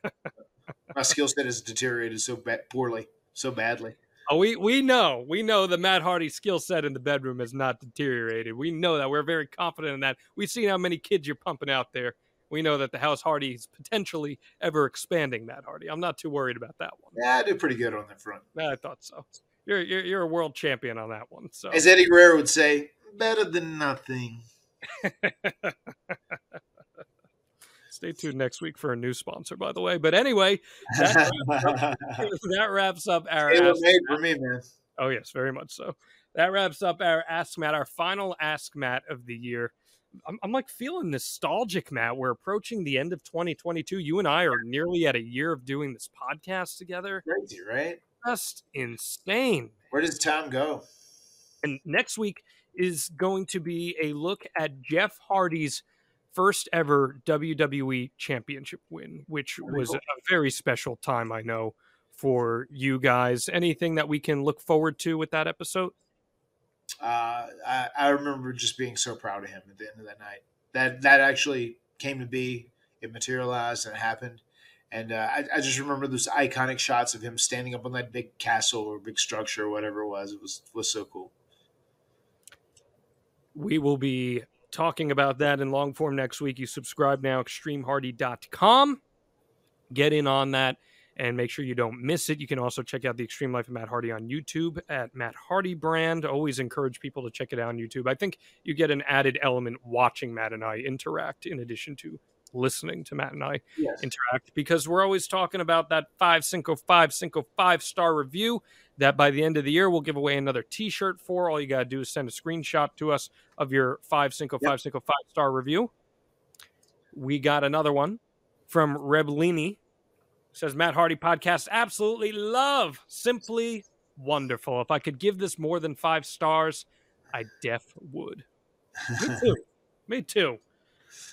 My skill set has deteriorated so ba- poorly, so badly. Oh, we, we know. We know the Matt Hardy skill set in the bedroom has not deteriorated. We know that. We're very confident in that. We've seen how many kids you're pumping out there. We know that the House Hardy is potentially ever expanding Matt Hardy. I'm not too worried about that one. Yeah, I did pretty good on that front. I thought so. You're, you're you're a world champion on that one. So As Eddie Guerrero would say, better than nothing. stay tuned next week for a new sponsor, by the way. But anyway, that wraps up, that wraps up our. Tailor Ask- made for me, man. Oh yes, very much so. That wraps up our Ask Matt, our final Ask Matt of the year. I'm, I'm like feeling nostalgic, Matt. We're approaching the end of 2022. You and I are nearly at a year of doing this podcast together. Crazy, right? Just insane. Where does time go? And next week is going to be a look at Jeff Hardy's first ever WWE championship win, which was a very special time, I know, for you guys. Anything that we can look forward to with that episode? Uh, I, I remember just being so proud of him at the end of that night. That that actually came to be. It materialized and it happened. And uh, I, I just remember those iconic shots of him standing up on that big castle or big structure or whatever it was. It was was so cool. We will be talking about that in long form next week. You subscribe now, extremehardy.com. Get in on that and make sure you don't miss it. You can also check out the Extreme Life of Matt Hardy on YouTube at Matt Hardy brand. Always encourage people to check it out on YouTube. I think you get an added element watching Matt and I interact in addition to listening to Matt and I Yes. interact because we're always talking about that five Cinco five Cinco five star review that by the end of the year we'll give away another T-shirt for. All you gotta do is send a screenshot to us of your five Cinco Yep. five Cinco five star review. We got another one from Reblini. Says Matt Hardy podcast absolutely love, simply wonderful. If I could give this more than five stars, I def would. Me too. Me too.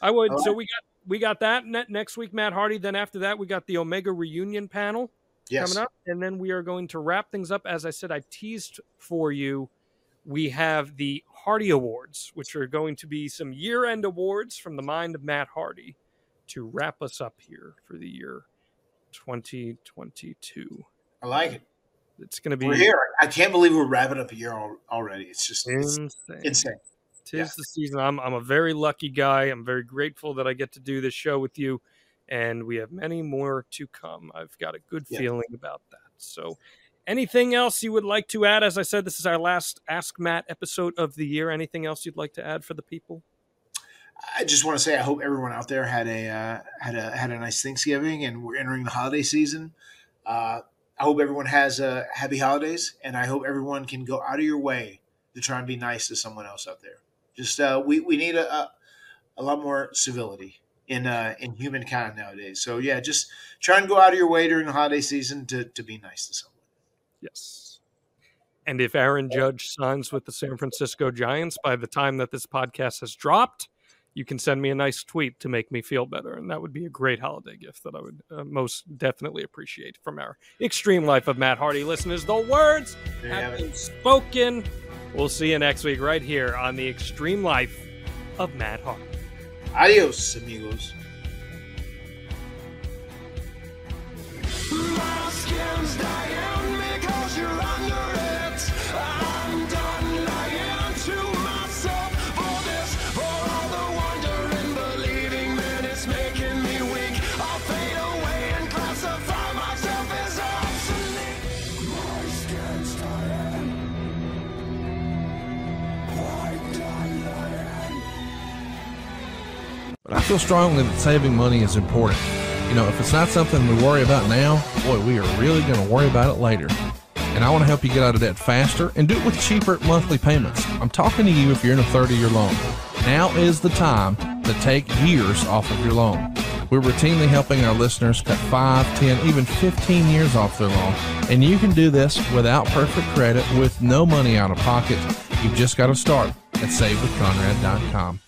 I would. All So we got we got that ne- next week, Matt Hardy. Then after that, we got the Omega reunion panel Yes. coming up, and then we are going to wrap things up. As I said, I teased for you. We have the Hardy Awards, which are going to be some year-end awards from the mind of Matt Hardy to wrap us up here for the year 2022. I like it. It's going to be We're here. I can't believe we're wrapping up a year already. It's just it's insane. insane. Tis Yeah. the season. I'm I'm a very lucky guy. I'm very grateful that I get to do this show with you, and we have many more to come. I've got a good Yeah. feeling about that. So, anything else you would like to add? As I said, this is our last Ask Matt episode of the year. Anything else you'd like to add for the people? I just want to say I hope everyone out there had a uh, had a had a nice Thanksgiving, and we're entering the holiday season. Uh, I hope everyone has uh, happy holidays, and I hope everyone can go out of your way to try and be nice to someone else out there. Just uh, we we need a, a a lot more civility in uh, in humankind nowadays. So yeah, just try and go out of your way during the holiday season to to be nice to someone. Yes. And if Aaron Judge signs with the San Francisco Giants by the time that this podcast has dropped, you can send me a nice tweet to make me feel better. And that would be a great holiday gift that I would uh, most definitely appreciate from our extreme life of Matt Hardy listeners. The words There you have have been spoken. We'll see you next week right here on the extreme life of Matt Hardy. Adios, amigos. Skin's dying But I feel strongly that saving money is important. You know, if it's not something we worry about now, boy, we are really going to worry about it later. And I want to help you get out of debt faster and do it with cheaper monthly payments. I'm talking to you if you're in a 30 year loan. Now is the time to take years off of your loan. We're routinely helping our listeners cut 5, 10, even 15 years off their loan. And you can do this without perfect credit with no money out of pocket. You've just got to start at savewithconrad.com.